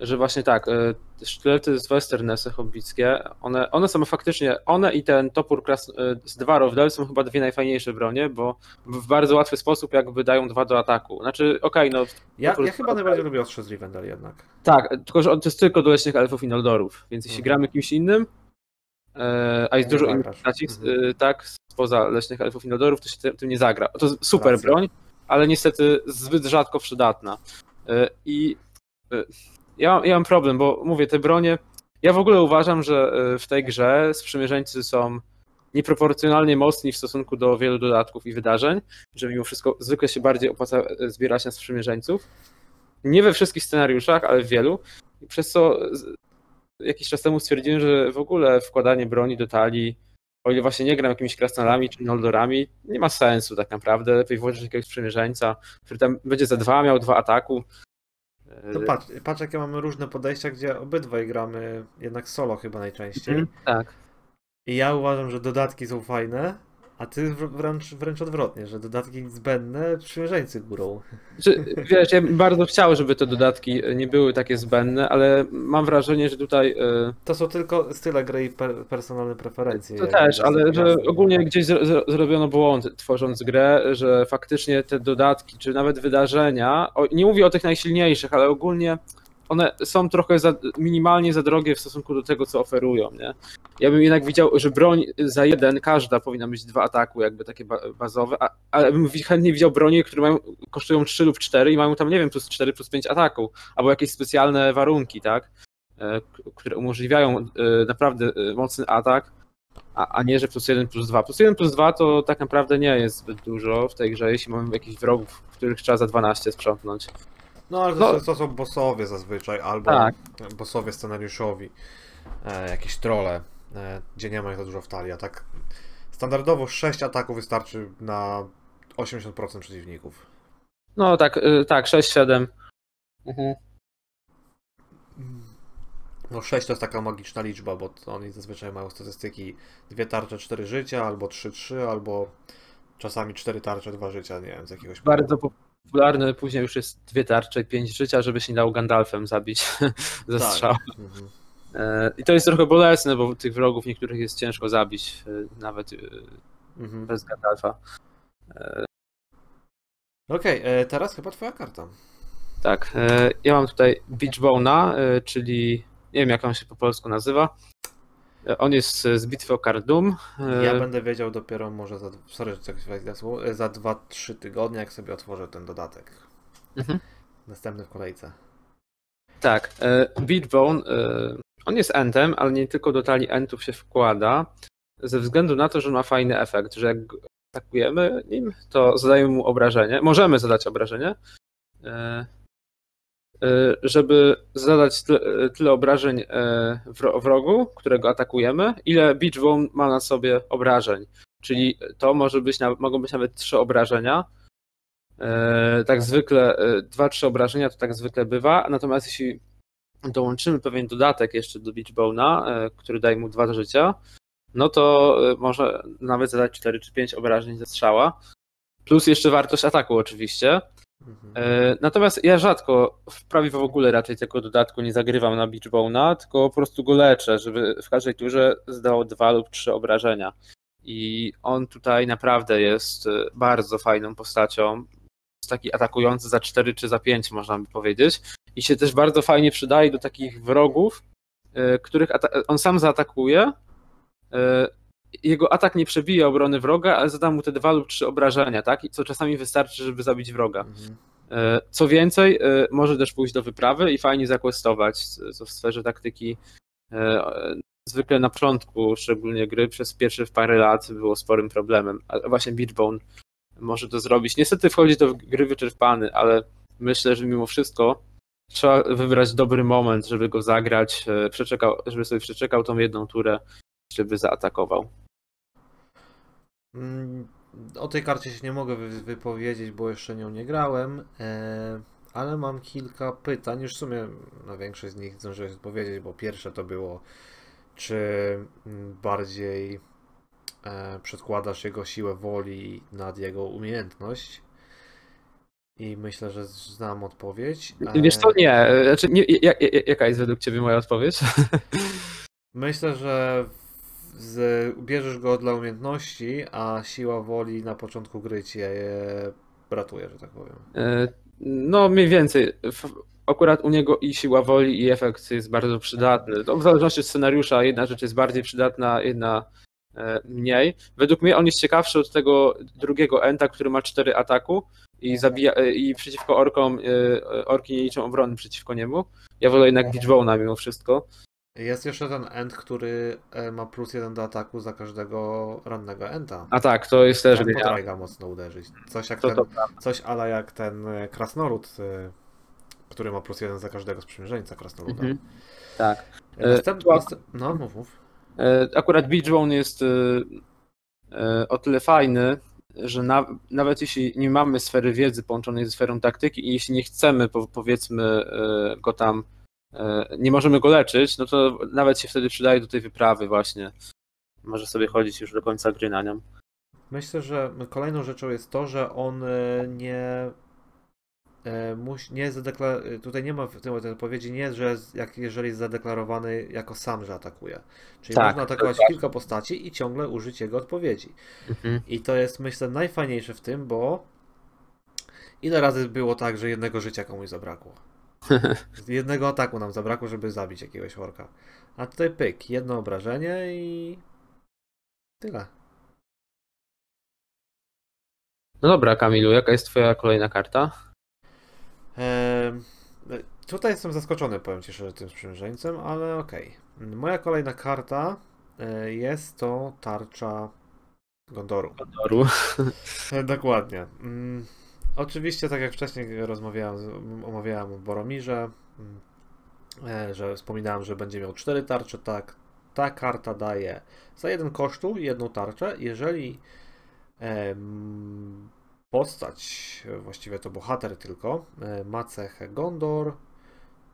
że właśnie tak, e, sztylety z Westernessy hobbickie, one, one są faktycznie, one i ten topór kras, e, z Dwarów Del są chyba dwie najfajniejsze bronie, bo w bardzo łatwy sposób jakby dają dwa do ataku. Znaczy, okej, no Ja, ja chyba najbardziej lubię ostrze z Rivendell jednak. Tak, tylko że on to jest tylko do leśnych elfów i noldorów, więc jeśli Mhm. gramy kimś innym, e, a jest dużo innych postaci, Mhm. tak, spoza leśnych elfów i noldorów, to się tym, nie zagra. To jest super Racja. broń, ale niestety zbyt rzadko przydatna. I ja, ja mam problem, bo mówię, te bronie, ja w ogóle uważam, że e, w tej grze sprzymierzeńcy są nieproporcjonalnie mocni w stosunku do wielu dodatków i wydarzeń, że mimo wszystko zwykle się bardziej opłaca e, zbierać na sprzymierzeńców. Nie we wszystkich scenariuszach, ale w wielu. Przez co jakiś czas temu stwierdziłem, że w ogóle wkładanie broni do talii, o ile właśnie nie gram jakimiś krasnalami czy noldorami, nie ma sensu tak naprawdę. Lepiej włożyć jakiegoś sprzymierzeńca, który tam będzie za dwa, miał dwa ataku. To patrz, patrz, jakie mamy różne podejścia, gdzie obydwaj gramy jednak solo chyba najczęściej. Mhm, Tak. I ja uważam, że dodatki są fajne, a ty wr- wręcz, wręcz odwrotnie, że dodatki zbędne, sprzymierzeńcy górą. Czy, wiesz, ja bym bardzo chciał, żeby te dodatki nie były takie zbędne, ale mam wrażenie, że tutaj e, To są tylko style gry i per, personalne preferencje. To też, ale że ogólnie gdzieś zro, zrobiono błąd tworząc grę, że faktycznie te dodatki, czy nawet wydarzenia, o, nie mówię o tych najsilniejszych, ale ogólnie one są trochę za, minimalnie za drogie w stosunku do tego, co oferują, nie? Ja bym jednak widział, że broń za jeden, każda powinna mieć dwa ataku, jakby takie ba bazowe, ale bym chętnie widział bronie, które mają, kosztują 3 lub 4 i mają tam, nie wiem, plus 4, plus 5 ataku, albo jakieś specjalne warunki, tak? E, które umożliwiają e, naprawdę e, mocny atak, a, a nie, że plus 1 plus 2. Plus 1 plus 2 to tak naprawdę nie jest zbyt dużo w tej grze, jeśli mamy jakichś wrogów, których trzeba za 12 sprzątnąć. No ale to, No. to, są bossowie zazwyczaj, albo Tak. bossowie scenariuszowi, e, jakieś trole, e, gdzie nie ma ich za dużo w talii, a tak standardowo 6 ataków wystarczy na 80% przeciwników. No tak, y, tak, 6-7. Mhm. No 6 to jest taka magiczna liczba, bo to oni zazwyczaj mają statystyki dwie tarcze, 4 życia, albo 3-3, albo czasami 4 tarcze, 2 życia, nie wiem, z jakiegoś Bardzo popularne później już jest dwie tarcze i pięć życia, żeby się nie dał Gandalfem zabić ze Tak. strzału. Mhm. E, I to jest trochę bolesne, bo tych wrogów niektórych jest ciężko zabić, e, nawet e, Mhm. bez Gandalfa. Okej, e, teraz chyba twoja karta. Tak, ja mam tutaj Beachbone'a, czyli nie wiem jak on się po polsku nazywa. E, On jest z bitwy o Kardum. E, Ja będę wiedział dopiero może za, sorry, że tak e, za 2-3 tygodnie, jak sobie otworzę ten dodatek. Mhm. Następny w kolejce. Tak, e, Beachbone, e, on jest entem, ale nie tylko do talii entów się wkłada, ze względu na to, że ma fajny efekt, że jak atakujemy nim, to zadajemy mu obrażenie, możemy zadać obrażenie, e, e, żeby zadać tyle, tyle obrażeń wro- wrogu, którego atakujemy, ile Beachbone ma na sobie obrażeń, czyli to może być, mogą być nawet trzy obrażenia, E, tak zwykle, dwa, trzy obrażenia to tak zwykle bywa, natomiast jeśli dołączymy pewien dodatek jeszcze do Beachbone'a, który daje mu dwa życia, no to może nawet zadać 4 czy 5 obrażeń ze strzała. Plus jeszcze wartość ataku oczywiście. Mhm. E, natomiast ja rzadko, prawie w ogóle raczej tego dodatku nie zagrywam na Beachbone'a, tylko po prostu go leczę, żeby w każdej turze zdał dwa lub trzy obrażenia. I on tutaj naprawdę jest bardzo fajną postacią. Jest taki atakujący za 4 czy za 5, można by powiedzieć i się też bardzo fajnie przydaje do takich wrogów, e, których on sam zaatakuje. E, jego atak nie przebija obrony wroga, ale zada mu te dwa lub trzy obrażenia, tak? I co czasami wystarczy, żeby zabić wroga. Mhm. E, co więcej, może też pójść do wyprawy i fajnie zakwestować, co w sferze taktyki zwykle na początku, szczególnie gry, przez pierwsze parę lat było sporym problemem. A właśnie Beachbone może to zrobić. Niestety wchodzi do gry wyczerpany, ale myślę, że mimo wszystko trzeba wybrać dobry moment, żeby go zagrać, e, przeczekał, żeby sobie przeczekał tą jedną turę, żeby zaatakował. Mm, o tej karcie się nie mogę wypowiedzieć, bo jeszcze nią nie grałem, e, ale mam kilka pytań. Już w sumie na większość z nich zdążyłem odpowiedzieć, bo pierwsze to było, czy mm, bardziej e, przedkładasz jego siłę woli nad jego umiejętność i myślę, że znam odpowiedź. Wiesz co, nie. Znaczy, nie jak, jaka jest według ciebie moja odpowiedź? Myślę, że z, bierzesz go dla umiejętności, a siła woli na początku gry cię je ratuje, że tak powiem. E, no mniej więcej. Akurat u niego i siła woli i efekt jest bardzo przydatny. To w zależności od scenariusza jedna rzecz jest bardziej przydatna, jedna e, mniej. Według mnie on jest ciekawszy od tego drugiego enta, który ma cztery ataku, i, zabija, e, i przeciwko orkom, orki nie liczą obrony przeciwko niemu. Ja wolę jednak Beachbone'a mimo wszystko. Jest jeszcze ten end, który e, ma plus jeden do ataku za każdego rannego enta. A tak, to jest też ten potrafiga mocno uderzyć. Coś jak to, ten, to coś ale jak ten krasnolud, który ma plus jeden za każdego sprzymierzeńca krasnoluda. Mhm. Tak. Następny, następ... No, mów, mów. Akurat Beachbone jest o tyle fajny, że na, nawet jeśli nie mamy sfery wiedzy połączonej ze sferą taktyki i jeśli nie chcemy, powiedzmy, e, go tam, e, nie możemy go leczyć, no to nawet się wtedy przydaje do tej wyprawy właśnie. Może sobie chodzić już do końca gry na nią. Myślę, że kolejną rzeczą jest to, że on e, nie E, musi, nie zadeklar- tutaj nie ma w tym odpowiedzi, nie, że jak, jeżeli jest zadeklarowany jako sam, że atakuje. Czyli tak, można atakować tak. kilka postaci i ciągle użyć jego odpowiedzi. Mhm. I to jest myślę najfajniejsze w tym, bo ile razy było tak, że jednego życia komuś zabrakło? Jednego ataku nam zabrakło, żeby zabić jakiegoś orka. A tutaj pyk, jedno obrażenie i tyle. No dobra, Kamilu, jaka jest twoja kolejna karta? Tutaj jestem zaskoczony, powiem Ci szczerze, tym sprzymierzeńcem, ale okej. Okay. Moja kolejna karta e, jest to tarcza Gondoru. Gondoru. Dokładnie. Mm, oczywiście, tak jak wcześniej rozmawiałem, omawiałem o Boromirze, mm, e, że wspominałem, że będzie miał cztery tarcze, tak. Ta karta daje za jeden kosztu jedną tarczę, jeżeli postać, właściwie to bohater tylko, e, ma cechę Gondor,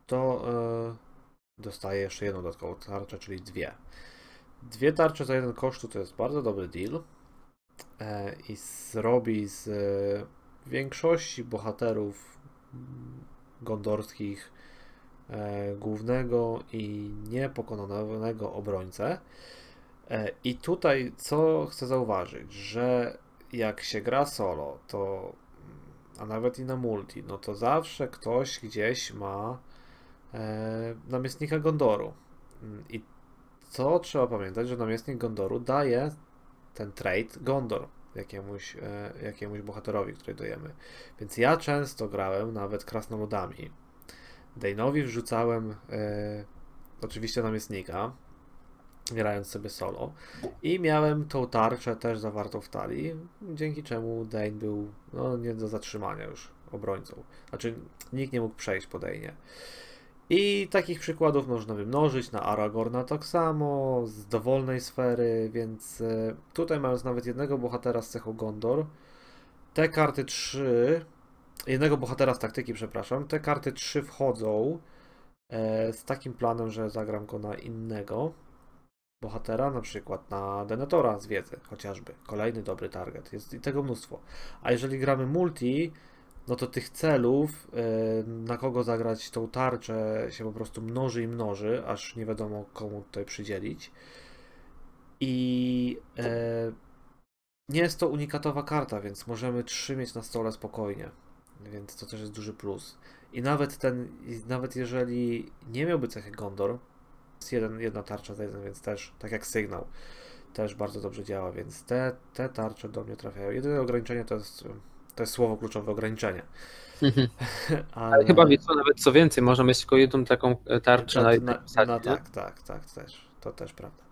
to e, dostaje jeszcze jedną dodatkową tarczę, czyli dwie. Dwie tarcze za jeden kosztu to jest bardzo dobry deal e, i zrobi z większości bohaterów gondorskich głównego i niepokonanego obrońcę. I tutaj co chcę zauważyć, że jak się gra solo, to a nawet i na multi, no to zawsze ktoś gdzieś ma e, namiestnika Gondoru. I co trzeba pamiętać, że namiestnik Gondoru daje ten trait Gondor jakiemuś, e, jakiemuś bohaterowi, który dajemy. Więc ja często grałem nawet krasnoludami. Dejnowi wrzucałem e, oczywiście namiestnika, grając sobie solo. I miałem tą tarczę też zawartą w talii, dzięki czemu Dane był no, nie do zatrzymania już obrońcą. Znaczy, nikt nie mógł przejść po Dane'ie. I takich przykładów można wymnożyć na Aragorna tak samo, z dowolnej sfery, więc e, tutaj mając nawet jednego bohatera z cechą Gondor, te karty 3, jednego bohatera z taktyki, przepraszam, te karty 3 wchodzą e, z takim planem, że zagram go na innego bohatera, na przykład na Denatora z wiedzy, chociażby. Kolejny dobry target. Jest i tego mnóstwo. A jeżeli gramy multi, no to tych celów, e, na kogo zagrać tą tarczę, się po prostu mnoży i mnoży, aż nie wiadomo komu tutaj przydzielić. I e, nie jest to unikatowa karta, więc możemy trzy mieć na stole spokojnie. Więc to też jest duży plus. I nawet ten, nawet jeżeli nie miałby cechy Gondor, jest jeden, jedna tarcza za jeden, więc też, tak jak sygnał, też bardzo dobrze działa, więc te, te tarcze do mnie trafiają. Jedyne ograniczenie to jest, to jest słowo kluczowe ograniczenie. Ale... Ale chyba wie co, nawet co więcej, można mieć tylko jedną taką e, tarczę na, na, na, na tak, tak, tak, też. To też prawda.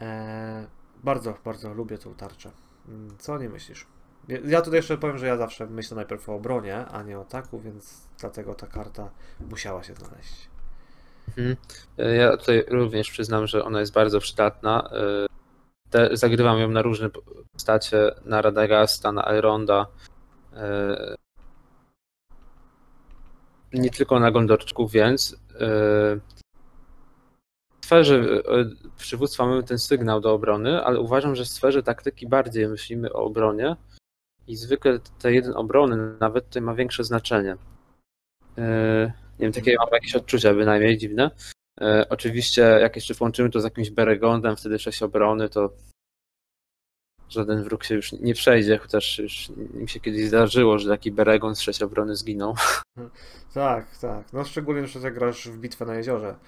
Eee, bardzo, bardzo lubię tą tarczę. Mm, co nie myślisz? Ja tutaj jeszcze powiem, że ja zawsze myślę najpierw o obronie, a nie o ataku, więc dlatego ta karta musiała się znaleźć. Mhm. E, ja tutaj również przyznam, że ona jest bardzo przydatna. E, te, zagrywam ją na różne postacie, na Radagasta, na Elronda. E, nie tylko na Gondorczków, więc w sferze przywództwa mamy ten sygnał do obrony, ale uważam, że w sferze taktyki bardziej myślimy o obronie i zwykle ten jeden obrony nawet tutaj ma większe znaczenie. Nie wiem, takie mam jakieś odczucia bynajmniej dziwne. E, oczywiście, jak jeszcze włączymy to z jakimś Beregondem, wtedy 6 obrony, to żaden wróg się już nie przejdzie, chociaż już mi się kiedyś zdarzyło, że taki Beregond z 6 obrony zginął. Tak, tak. No szczególnie, że jak grasz w bitwę na jeziorze.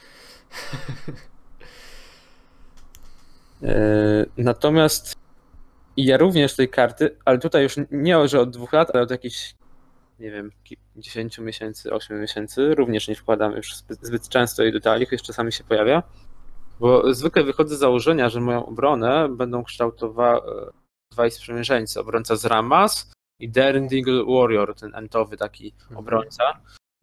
E, natomiast ja również tej karty, ale tutaj już nie, że od dwóch lat, ale od jakichś nie wiem, 10 miesięcy, 8 miesięcy, również nie wkładam już zbyt często jej do talii, jeszcze czasami się pojawia, bo zwykle wychodzę z założenia, że moją obronę będą kształtować dwaj sprzymierzeńcy, obrońca z Ramas i Daredevil Warrior, ten entowy taki mhm. obrońca.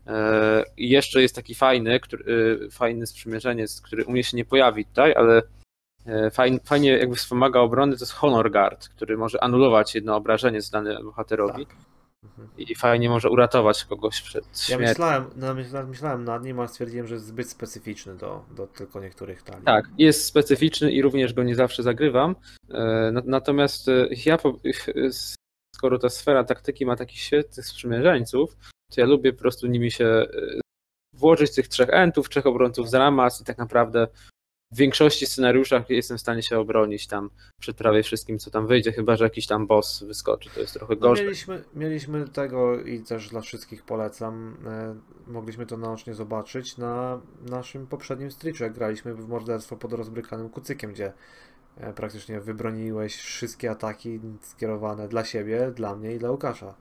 E, I jeszcze jest taki fajny, który, e, fajny sprzymierzeniec, który u mnie się nie pojawi tutaj, ale e, fajnie, fajnie jakby wspomaga obrony, to jest Honor Guard, który może anulować jedno obrażenie zdane bohaterowi. Tak. I fajnie może uratować kogoś przed śmiercią. Ja myślałem, no, myślałem nad nim, ale stwierdziłem, że jest zbyt specyficzny do, do tylko niektórych talii. Tak, jest specyficzny i również go nie zawsze zagrywam. E, natomiast e, ja, skoro ta sfera taktyki ma takich świetnych sprzymierzeńców, to ja lubię po prostu nimi się e, włożyć tych trzech entów, trzech obrońców z Ramas i tak naprawdę w większości scenariuszach jestem w stanie się obronić tam przed prawie wszystkim, co tam wyjdzie, chyba że jakiś tam boss wyskoczy, to jest trochę no, gorzej. No mieliśmy, mieliśmy tego i też dla wszystkich polecam, e, mogliśmy to naocznie zobaczyć na naszym poprzednim streachu, jak graliśmy w morderstwo pod rozbrykanym kucykiem, gdzie e, praktycznie wybroniłeś wszystkie ataki skierowane dla siebie, dla mnie i dla Łukasza.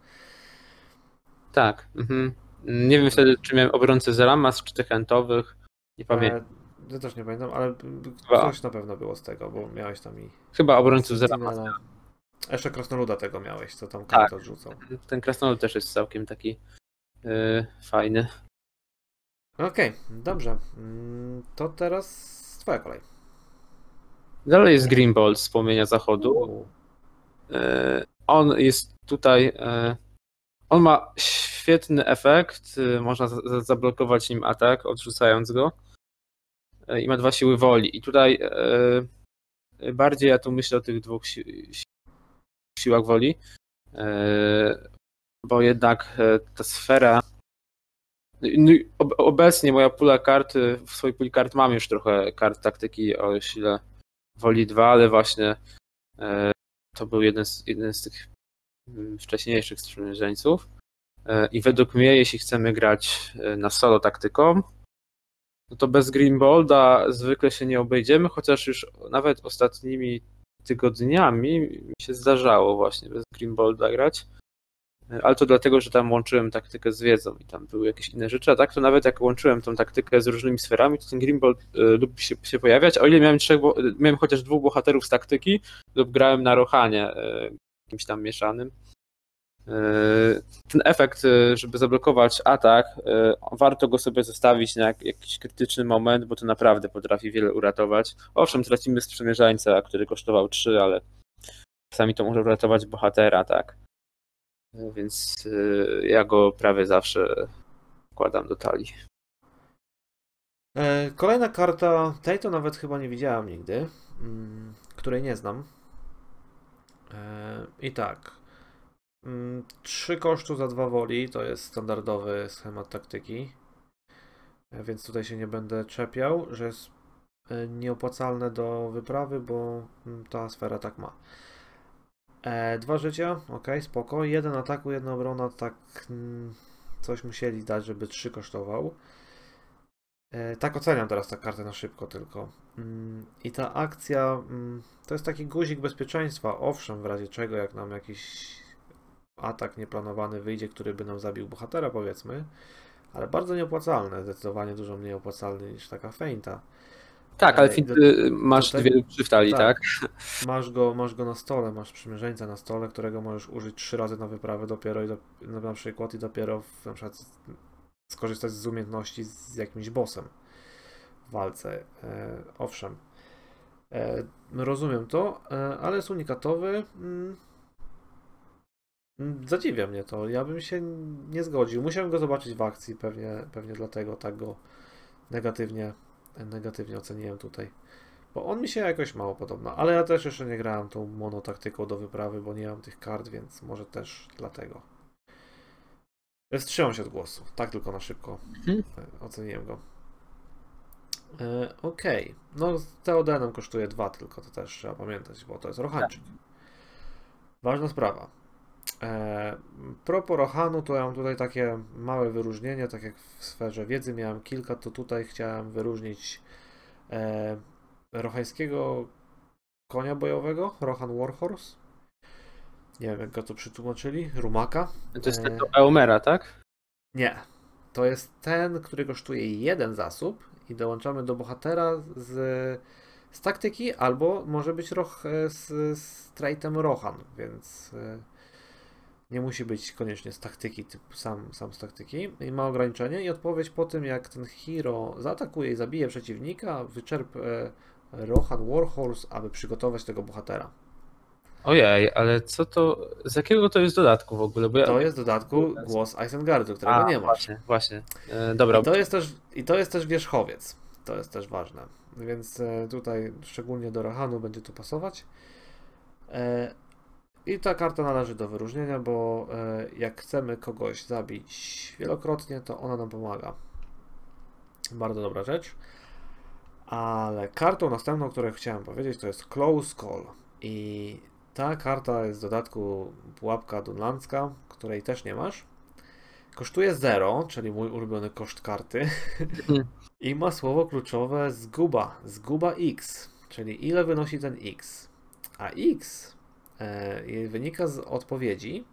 Tak. Mhm. Nie wiem wtedy, czy miałem obrońcę z Ramas, czy tych entowych. Nie pamiętam. Ja też nie pamiętam, ale Chyba. coś na pewno było z tego, bo miałeś tam i... Chyba obrońców zera Jeszcze Krasnoluda tego miałeś, co tam tak. odrzucał. Ten Krasnolud też jest całkiem taki yy, fajny. Okej, okay, dobrze. Mm, to teraz twoja kolej. Dalej jest Greenball z Płomienia Zachodu. Yy, on jest tutaj... Yy, on ma świetny efekt. Yy, można zablokować nim atak, odrzucając go i ma dwa siły woli. I tutaj e, bardziej ja tu myślę o tych dwóch si siłach woli, e, bo jednak e, ta sfera. No obecnie moja pula kart, w swojej puli kart mam już trochę kart taktyki o sile woli 2, ale właśnie to był jeden z, jeden z tych mm, wcześniejszych sprzymierzeńców. I według mnie, jeśli chcemy grać na solo taktyką, no to bez Greenbolda zwykle się nie obejdziemy, chociaż już nawet ostatnimi tygodniami mi się zdarzało właśnie bez Greenbolda grać. Ale to dlatego, że tam łączyłem taktykę z wiedzą i tam były jakieś inne rzeczy, a tak to nawet jak łączyłem tą taktykę z różnymi sferami, to ten Greenbold y, lubi się, się, pojawiać. O ile miałem, trzech, miałem chociaż dwóch bohaterów z taktyki, lub grałem na Rohanie, y, jakimś tam mieszanym, E, ten efekt, e, żeby zablokować atak, e, warto go sobie zostawić na jakiś krytyczny moment, bo to naprawdę potrafi wiele uratować. Owszem, tracimy sprzymierzeńca, który kosztował 3, ale czasami to może uratować bohatera, tak. Więc ja go prawie zawsze wkładam do talii. E, Kolejna karta, tej to nawet chyba nie widziałem nigdy, mm, której nie znam. E, I tak. Mm, Trzy kosztu za dwa woli to jest standardowy schemat taktyki. E, Więc tutaj się nie będę czepiał, że jest e, nieopłacalne do wyprawy, bo mm, ta sfera tak ma. E, dwa życia, ok, spoko. Jeden ataku, jedna obrona, tak mm, coś musieli dać, żeby trzy kosztował. E, tak oceniam teraz tę kartę na szybko tylko. Mm, I ta akcja mm, to jest taki guzik bezpieczeństwa, owszem, w razie czego, jak nam jakiś atak nieplanowany wyjdzie, który by nam zabił bohatera, powiedzmy, ale bardzo nieopłacalne, zdecydowanie dużo mniej opłacalny niż taka feinta. Tak, ale Ej, fin- do- y, masz do dwie w talii, tak. tak? Masz go, masz go na stole, masz przymierzeńca na stole, którego możesz użyć trzy razy na wyprawę dopiero i do, na przykład i dopiero w, na przykład skorzystać z umiejętności z jakimś bossem w walce. E, owszem. E, rozumiem to, e, ale jest unikatowy. Mm, zadziwia mnie to. Ja bym się nie zgodził. Musiałem go zobaczyć w akcji, pewnie, pewnie dlatego tak go negatywnie, negatywnie oceniłem tutaj. Bo on mi się jakoś mało podoba, ale ja też jeszcze nie grałem tą monotaktyką do wyprawy, bo nie mam tych kart, więc może też dlatego. Wstrzymam się od głosu, tak tylko na szybko e, oceniłem go. E, Okej, no z Teodenem kosztuje dwa tylko, to też trzeba pamiętać, bo to jest Rohańczyk. Ważna sprawa. E, propos Rohanu, to ja mam tutaj takie małe wyróżnienie, tak jak w sferze wiedzy miałem kilka, to tutaj chciałem wyróżnić e, rohańskiego konia bojowego, Rohan Warhorse. Nie wiem, jak go to przetłumaczyli. Rumaka. To jest ten E, do Eomera, tak? Nie. To jest ten, który kosztuje jeden zasób i dołączamy do bohatera z, z taktyki, albo może być roch, e, z, z traitem Rohan, więc e, nie musi być koniecznie z taktyki, typ, sam, sam z taktyki. I ma ograniczenie i odpowiedź po tym, jak ten hero zaatakuje i zabije przeciwnika, wyczerp e, Rohan Warhorse, aby przygotować tego bohatera. Ojej, ale co to, z jakiego to jest dodatku w ogóle? Ja... To jest dodatku głos Isengardu, którego A, nie ma. właśnie, właśnie. E, dobra, I to jest też, i to jest też wierzchowiec. To jest też ważne. Więc e, tutaj szczególnie do Rohanu będzie to pasować. E, I ta karta należy do wyróżnienia, bo e, jak chcemy kogoś zabić wielokrotnie, to ona nam pomaga. Bardzo dobra rzecz. Ale kartą następną, którą chciałem powiedzieć, to jest Close Call. I ta karta jest w dodatku pułapka dunlandzka, której też nie masz. Kosztuje 0, czyli mój ulubiony koszt karty. I ma słowo kluczowe zguba. Zguba x, czyli ile wynosi ten x. A x e, wynika z odpowiedzi,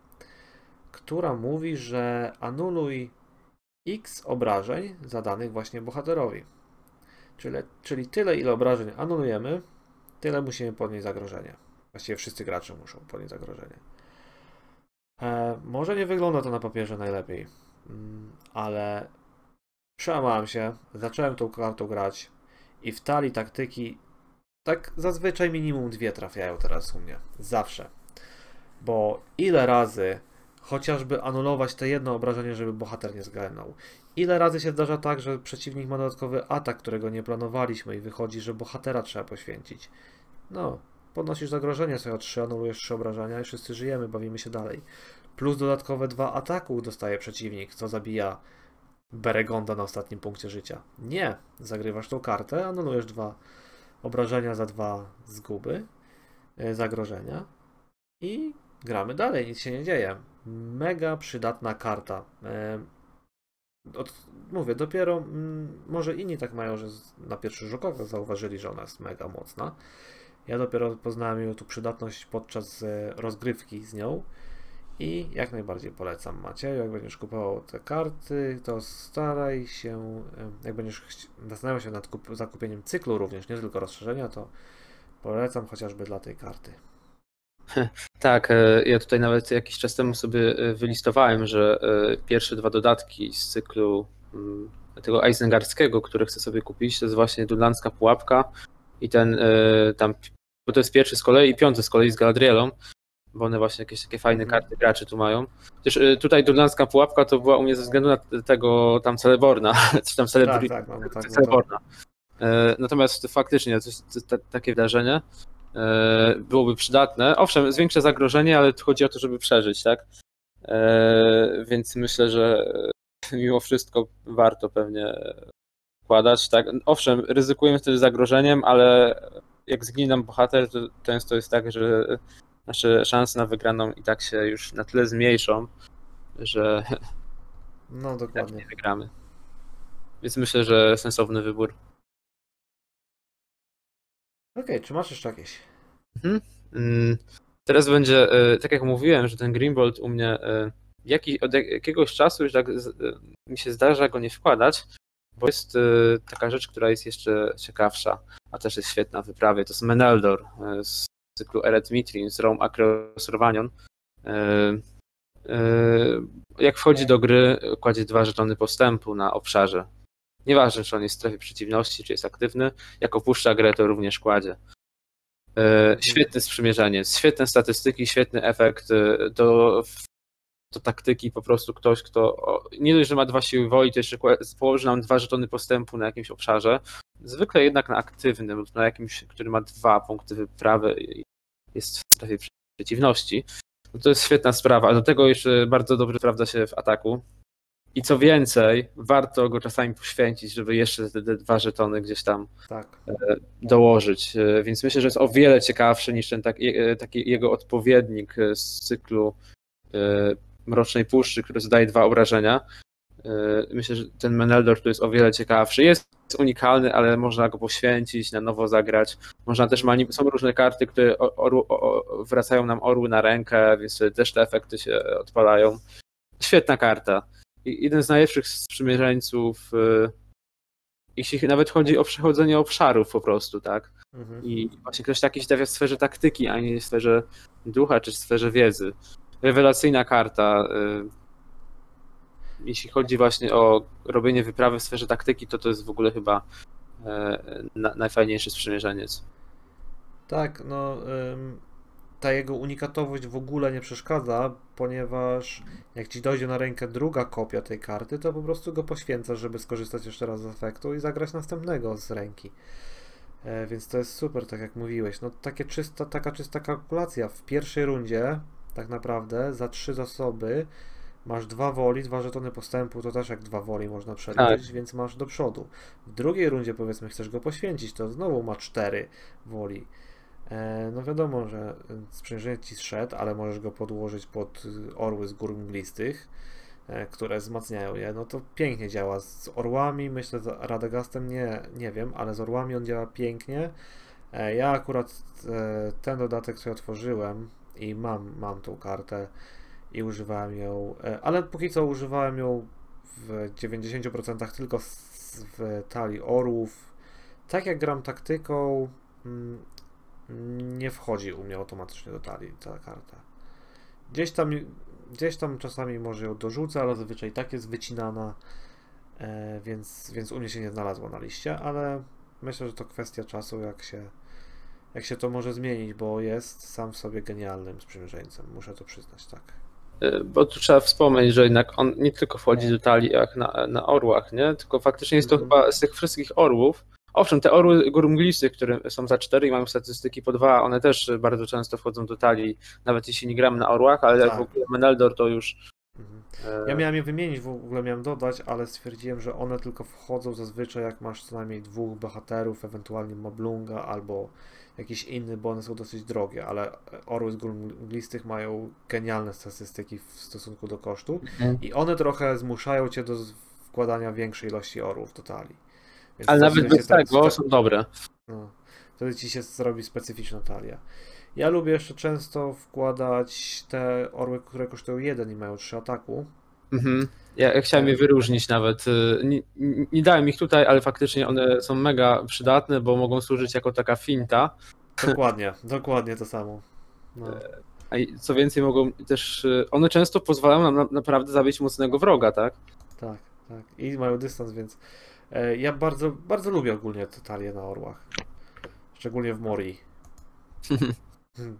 która mówi, że anuluj x obrażeń zadanych właśnie bohaterowi. Czyli, czyli tyle, ile obrażeń anulujemy, tyle musimy podnieść zagrożenie. Właściwie wszyscy gracze muszą podnieść zagrożenie. E, może nie wygląda to na papierze najlepiej, mm, ale przełamałem się, zacząłem tą kartą grać i w talii taktyki tak zazwyczaj minimum dwie trafiają teraz u mnie. Zawsze. Bo ile razy chociażby anulować te jedno obrażenie, żeby bohater nie zgarnął. Ile razy się zdarza tak, że przeciwnik ma dodatkowy atak, którego nie planowaliśmy i wychodzi, że bohatera trzeba poświęcić. No, podnosisz zagrożenie sobie o 3, anulujesz 3 obrażenia i wszyscy żyjemy, bawimy się dalej. Plus dodatkowe dwa ataku dostaje przeciwnik, co zabija Beregonda na ostatnim punkcie życia. Nie, zagrywasz tą kartę, anulujesz dwa obrażenia za dwa zguby, e, zagrożenia i gramy dalej, nic się nie dzieje. Mega przydatna karta. E, Od, mówię, dopiero mm, może inni tak mają, że na pierwszy rzut oka zauważyli, że ona jest mega mocna. Ja dopiero poznałem jej tu przydatność podczas e, rozgrywki z nią i jak najbardziej polecam Macieju, jak będziesz kupował te karty, to staraj się, jak będziesz zastanawiał się nad kup- zakupieniem cyklu również, nie tylko rozszerzenia, to polecam chociażby dla tej karty. Tak, e, ja tutaj nawet jakiś czas temu sobie e, wylistowałem, że e, pierwsze dwa dodatki z cyklu mm, tego Eisengardzkiego, który chcę sobie kupić, to jest właśnie Dunlandzka Pułapka i ten tam, bo to jest pierwszy z kolei i piąty z kolei z Galadrielą, bo one właśnie jakieś takie fajne Mhm. karty graczy tu mają. Chociaż y, tutaj Durlandzka pułapka to była u mnie ze względu na tego tam Celeborna, czy tam Tak, Celebri... tak, no, tak, no Celeborna. E, Natomiast faktycznie coś, takie wydarzenie e, byłoby przydatne. Owszem, zwiększa zagrożenie, ale tu chodzi o to, żeby przeżyć, tak? E, Więc myślę, że mimo wszystko warto pewnie wkładać, tak? Owszem, ryzykujemy wtedy zagrożeniem, ale jak zginie nam bohater, to często jest tak, że nasze szanse na wygraną i tak się już na tyle zmniejszą, że no tak dokładnie. nie wygramy. Więc myślę, że sensowny wybór. Okej, czy masz jeszcze jakieś? Mm, Teraz będzie, e, tak jak mówiłem, że ten Greenbolt u mnie e, jaki, od jak- jakiegoś czasu już tak e, mi się zdarza go nie wkładać, bo jest taka rzecz, która jest jeszcze ciekawsza, a też jest świetna w wyprawie. To jest Meneldor z cyklu Eret Mitrin z Rome Across Rovanion. E, e, Jak wchodzi do gry, kładzie dwa żetony postępu na obszarze. Nieważne, czy on jest w strefie przeciwności, czy jest aktywny. Jak opuszcza grę, to również kładzie. E, Świetny sprzymierzeniec, świetne statystyki, świetny efekt do, do taktyki. Po prostu ktoś, kto nie dość, że ma dwa siły woli, to jeszcze położy nam dwa żetony postępu na jakimś obszarze. Zwykle jednak na aktywnym na jakimś, który ma dwa punkty wyprawy i jest w strefie przeciwności. No to jest świetna sprawa. A do tego jeszcze bardzo dobrze sprawdza się w ataku. I co więcej, warto go czasami poświęcić, żeby jeszcze te, te dwa żetony gdzieś tam Tak. dołożyć. E, Więc myślę, że jest o wiele ciekawszy niż ten taki, e, taki jego odpowiednik e, z cyklu e, Mrocznej Puszczy, który zadaje dwa obrażenia. E, Myślę, że ten Meneldor tu jest o wiele ciekawszy. Jest unikalny, ale można go poświęcić, na nowo zagrać. Można też są różne karty, które orł, o, wracają nam orły na rękę, więc też te efekty się odpalają. Świetna karta. I- Jeden z najlepszych sprzymierzeńców, e, jeśli nawet chodzi o przechodzenie obszarów po prostu, tak? Mhm. I właśnie ktoś taki się stawia w sferze taktyki, a nie w sferze ducha czy w sferze wiedzy. Rewelacyjna karta. Jeśli chodzi właśnie o robienie wyprawy w sferze taktyki, to to jest w ogóle chyba e, na, najfajniejszy sprzymierzeniec. Tak, no ta jego unikatowość w ogóle nie przeszkadza, ponieważ jak ci dojdzie na rękę druga kopia tej karty, to po prostu go poświęcasz, żeby skorzystać jeszcze raz z efektu i zagrać następnego z ręki. E, więc to jest super, tak jak mówiłeś. No takie czysta, taka czysta kalkulacja. W pierwszej rundzie tak naprawdę za trzy zasoby masz dwa woli, dwa żetony postępu, to też jak dwa woli można przeliczyć, więc masz do przodu. W drugiej rundzie powiedzmy chcesz go poświęcić, to znowu ma cztery woli. E, No wiadomo, że sprzężenie ci zszedł, ale możesz go podłożyć pod orły z gór mglistych, e, które wzmacniają je. No to pięknie działa. Z orłami, myślę, z Radegastem nie, nie wiem, ale z orłami on działa pięknie. E, Ja akurat e, ten dodatek sobie otworzyłem i mam, mam tą kartę i używałem ją, e, ale póki co używałem ją w 90% tylko w talii orłów. Tak jak gram taktyką, mm, nie wchodzi u mnie automatycznie do talii ta karta. Gdzieś tam, gdzieś tam czasami może ją dorzucę, ale zazwyczaj tak jest wycinana, e, więc, więc u mnie się nie znalazła na liście, ale myślę, że to kwestia czasu, jak się, jak się to może zmienić, bo jest sam w sobie genialnym sprzymierzeńcem, muszę to przyznać, tak. E, Bo tu trzeba wspomnieć, że jednak on nie tylko wchodzi do talii jak na, na orłach, nie? Tylko faktycznie jest to Mhm. chyba z tych wszystkich orłów. Owszem, te orły gór mglistych, które są za 4 i mają statystyki po 2, one też bardzo często wchodzą do talii, nawet jeśli nie gramy na orłach, ale jak Tak. w ogóle Meneldor to już. Mhm. e, Ja miałem je wymienić, w ogóle miałem dodać, ale stwierdziłem, że one tylko wchodzą zazwyczaj jak masz co najmniej dwóch bohaterów, ewentualnie Moblunga albo jakiś inny, bo one są dosyć drogie, ale orły z gór mglistych mają genialne statystyki w stosunku do kosztu Mhm. i one trochę zmuszają cię do wkładania większej ilości orłów do talii. Więc Ale nawet bez tak- tego są dobre. no, wtedy ci się zrobi specyficzna talia. Ja lubię jeszcze często wkładać te orły, które kosztują jeden i mają trzy ataku. Mhm. Ja, chciałem je wyróżnić nawet. y, Nie, nie dałem ich tutaj, ale faktycznie one są mega przydatne, bo mogą służyć jako taka finta. Dokładnie, dokładnie to samo. No, A i co więcej, mogą też. y, One często pozwalają nam na, naprawdę zabić mocnego wroga, tak? tak, tak. I mają dystans, więc e, ja bardzo, bardzo lubię ogólnie te talie na orłach. Szczególnie w Morii. Hmm.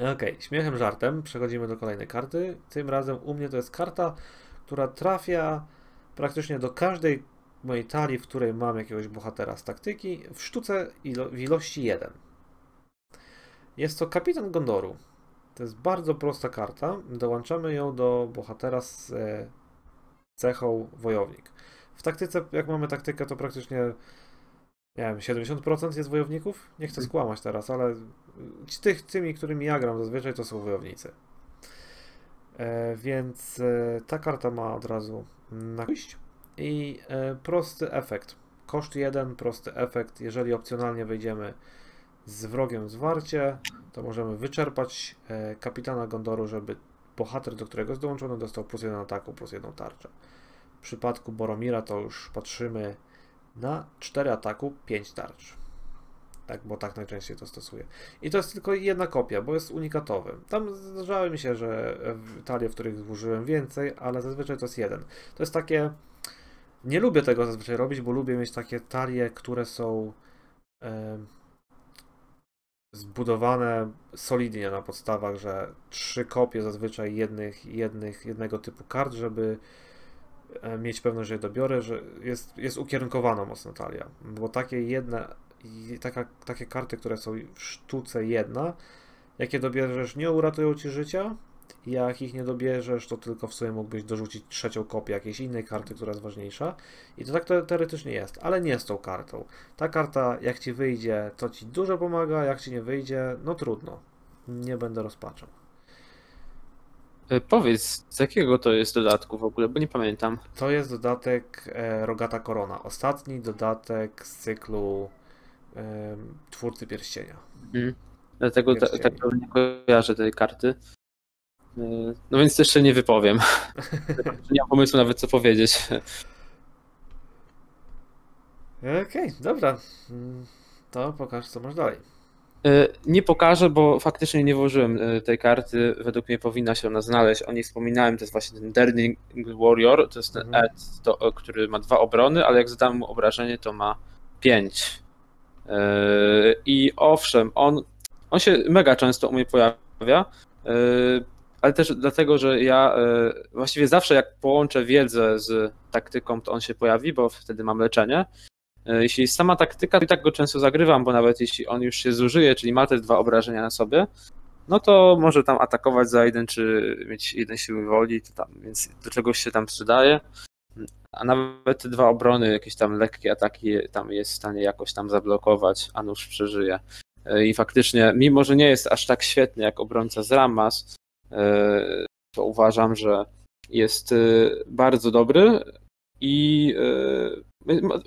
Okej, śmiechem, żartem. Przechodzimy do kolejnej karty. Tym razem u mnie to jest karta, która trafia praktycznie do każdej mojej talii, w której mam jakiegoś bohatera z taktyki, w sztuce ilo- w ilości 1. Jest to kapitan Gondoru. To jest bardzo prosta karta. Dołączamy ją do bohatera z e, cechą wojownik. W taktyce, jak mamy taktykę, to praktycznie nie wiem, 70% jest wojowników? Nie chcę skłamać teraz, ale ci- tych, tymi, którymi ja gram zazwyczaj, to są wojownicy. E, więc e, ta karta ma od razu na pójść i e, prosty efekt. Koszt 1, prosty efekt. Jeżeli opcjonalnie wejdziemy z wrogiem zwarcie, to możemy wyczerpać e, kapitana Gondoru, żeby bohater, do którego jest dołączony, dostał plus jeden ataku, plus jedną tarczę. W przypadku Boromira to już patrzymy na 4 ataku, 5 tarcz. Tak, bo tak najczęściej to stosuję. I to jest tylko jedna kopia, bo jest unikatowy. Tam zdarzały mi się, że talie, w których użyłem więcej, ale zazwyczaj to jest jeden. To jest takie. Nie lubię tego zazwyczaj robić, bo lubię mieć takie talie, które są zbudowane solidnie na podstawach, że trzy kopie zazwyczaj jednych, jednych, jednego typu kart, żeby mieć pewność, że je dobiorę, że jest, jest ukierunkowana mocno talia. Bo takie jedne, taka, takie karty, które są w sztuce jedna, jakie dobierzesz, nie uratują ci życia. Jak ich nie dobierzesz, to tylko w sumie mógłbyś dorzucić trzecią kopię jakiejś innej karty, która jest ważniejsza. I to tak te- teoretycznie jest, ale nie z tą kartą. Ta karta, jak ci wyjdzie, to ci dużo pomaga, jak ci nie wyjdzie, no trudno. Nie będę rozpaczał. E, Powiedz, z jakiego to jest dodatku w ogóle, bo nie pamiętam. To jest dodatek e, Rogata Korona. Ostatni dodatek z cyklu em, Twórcy Pierścienia. Mhm. Dlatego ta, Pierścieni. tak nie kojarzę tej karty. No więc jeszcze nie wypowiem. nie mam pomysłu nawet co powiedzieć. Okej, dobra. Mm, To pokaż, co masz dalej. E, Nie pokażę, bo faktycznie nie włożyłem e, tej karty. Według mnie powinna się ona znaleźć. O niej wspominałem, to jest właśnie ten Derning Warrior. To jest ten Mhm. Ed, to, który ma dwa obrony, ale jak zadam mu obrażenie, to ma pięć. E, I owszem, on, on się mega często u mnie pojawia, ale też dlatego, że ja właściwie zawsze jak połączę wiedzę z taktyką, to on się pojawi, bo wtedy mam leczenie. E, Jeśli jest sama taktyka, to i tak go często zagrywam, bo nawet jeśli on już się zużyje, czyli ma te dwa obrażenia na sobie, no to może tam atakować za jeden, czy mieć jeden siły woli, tam, więc do czegoś się tam przydaje. A nawet te dwa obrony, jakieś tam lekkie ataki, tam jest w stanie jakoś tam zablokować, a nóż przeżyje. E, I faktycznie, mimo że nie jest aż tak świetny jak obrońca z Ramas, e, to uważam, że jest bardzo dobry i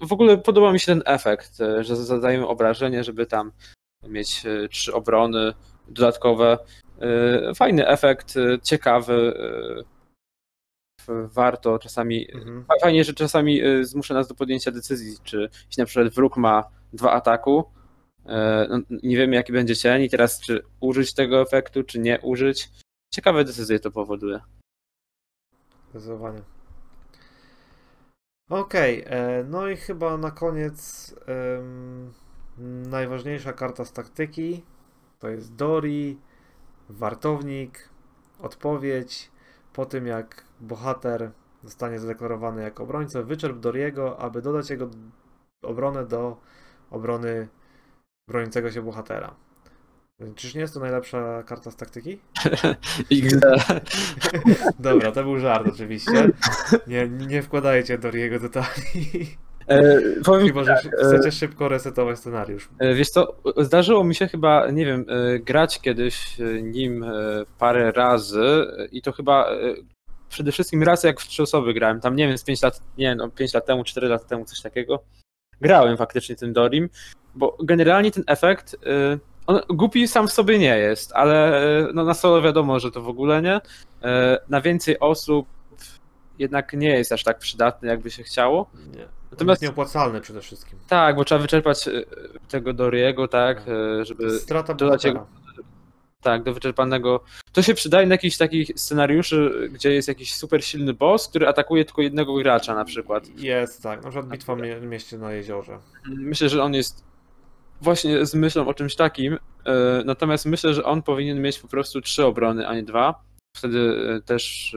w ogóle podoba mi się ten efekt, e, że zadajemy obrażenie, żeby tam mieć e, trzy obrony dodatkowe. E, Fajny efekt, ciekawy. Warto czasami. Mhm. Fajnie, że czasami zmusza nas do podjęcia decyzji, czy jeśli na przykład wróg ma dwa ataku, no, nie wiemy jaki będzie cień i teraz czy użyć tego efektu, czy nie użyć. Ciekawe decyzje to powoduje. Zdecydowanie. Okej, e, no i chyba na koniec em, najważniejsza karta z taktyki to jest Dori, wartownik, odpowiedź. Po tym jak bohater zostanie zadeklarowany jako obrońca, wyczerp Doriego, aby dodać jego obronę do obrony broniącego się bohatera. Czyż nie jest to najlepsza karta z taktyki? XD. Dobra, to był żart oczywiście. Nie, nie wkładajcie Doriego do talii. E, powiem Chyba, że tak, e, chcecie szybko resetować scenariusz. E, Wiesz co, zdarzyło mi się chyba, nie wiem, e, grać kiedyś nim parę razy i to chyba przede wszystkim raz jak w trzy osoby grałem, tam nie wiem, z 5 lat, nie no, 5 lat temu, 4 lat temu, coś takiego. Grałem faktycznie tym Dorim, bo generalnie ten efekt, on głupi sam w sobie nie jest, ale e, no na solo wiadomo, że to w ogóle nie. E, Na więcej osób jednak nie jest aż tak przydatny, jakby się chciało. Nie. Natomiast nieopłacalny przede wszystkim. Tak, bo trzeba wyczerpać e, tego Doriego, tak, żeby Strata dodać bohatera. Tak, do wyczerpanego. To się przydaje na jakichś takich scenariuszy, gdzie jest jakiś super silny boss, który atakuje tylko jednego gracza na przykład. Jest, tak. Na przykład bitwa w mie- mieście na jeziorze. Myślę, że on jest właśnie z myślą o czymś takim. E, natomiast myślę, że on powinien mieć po prostu trzy obrony, a nie dwa. Wtedy e, też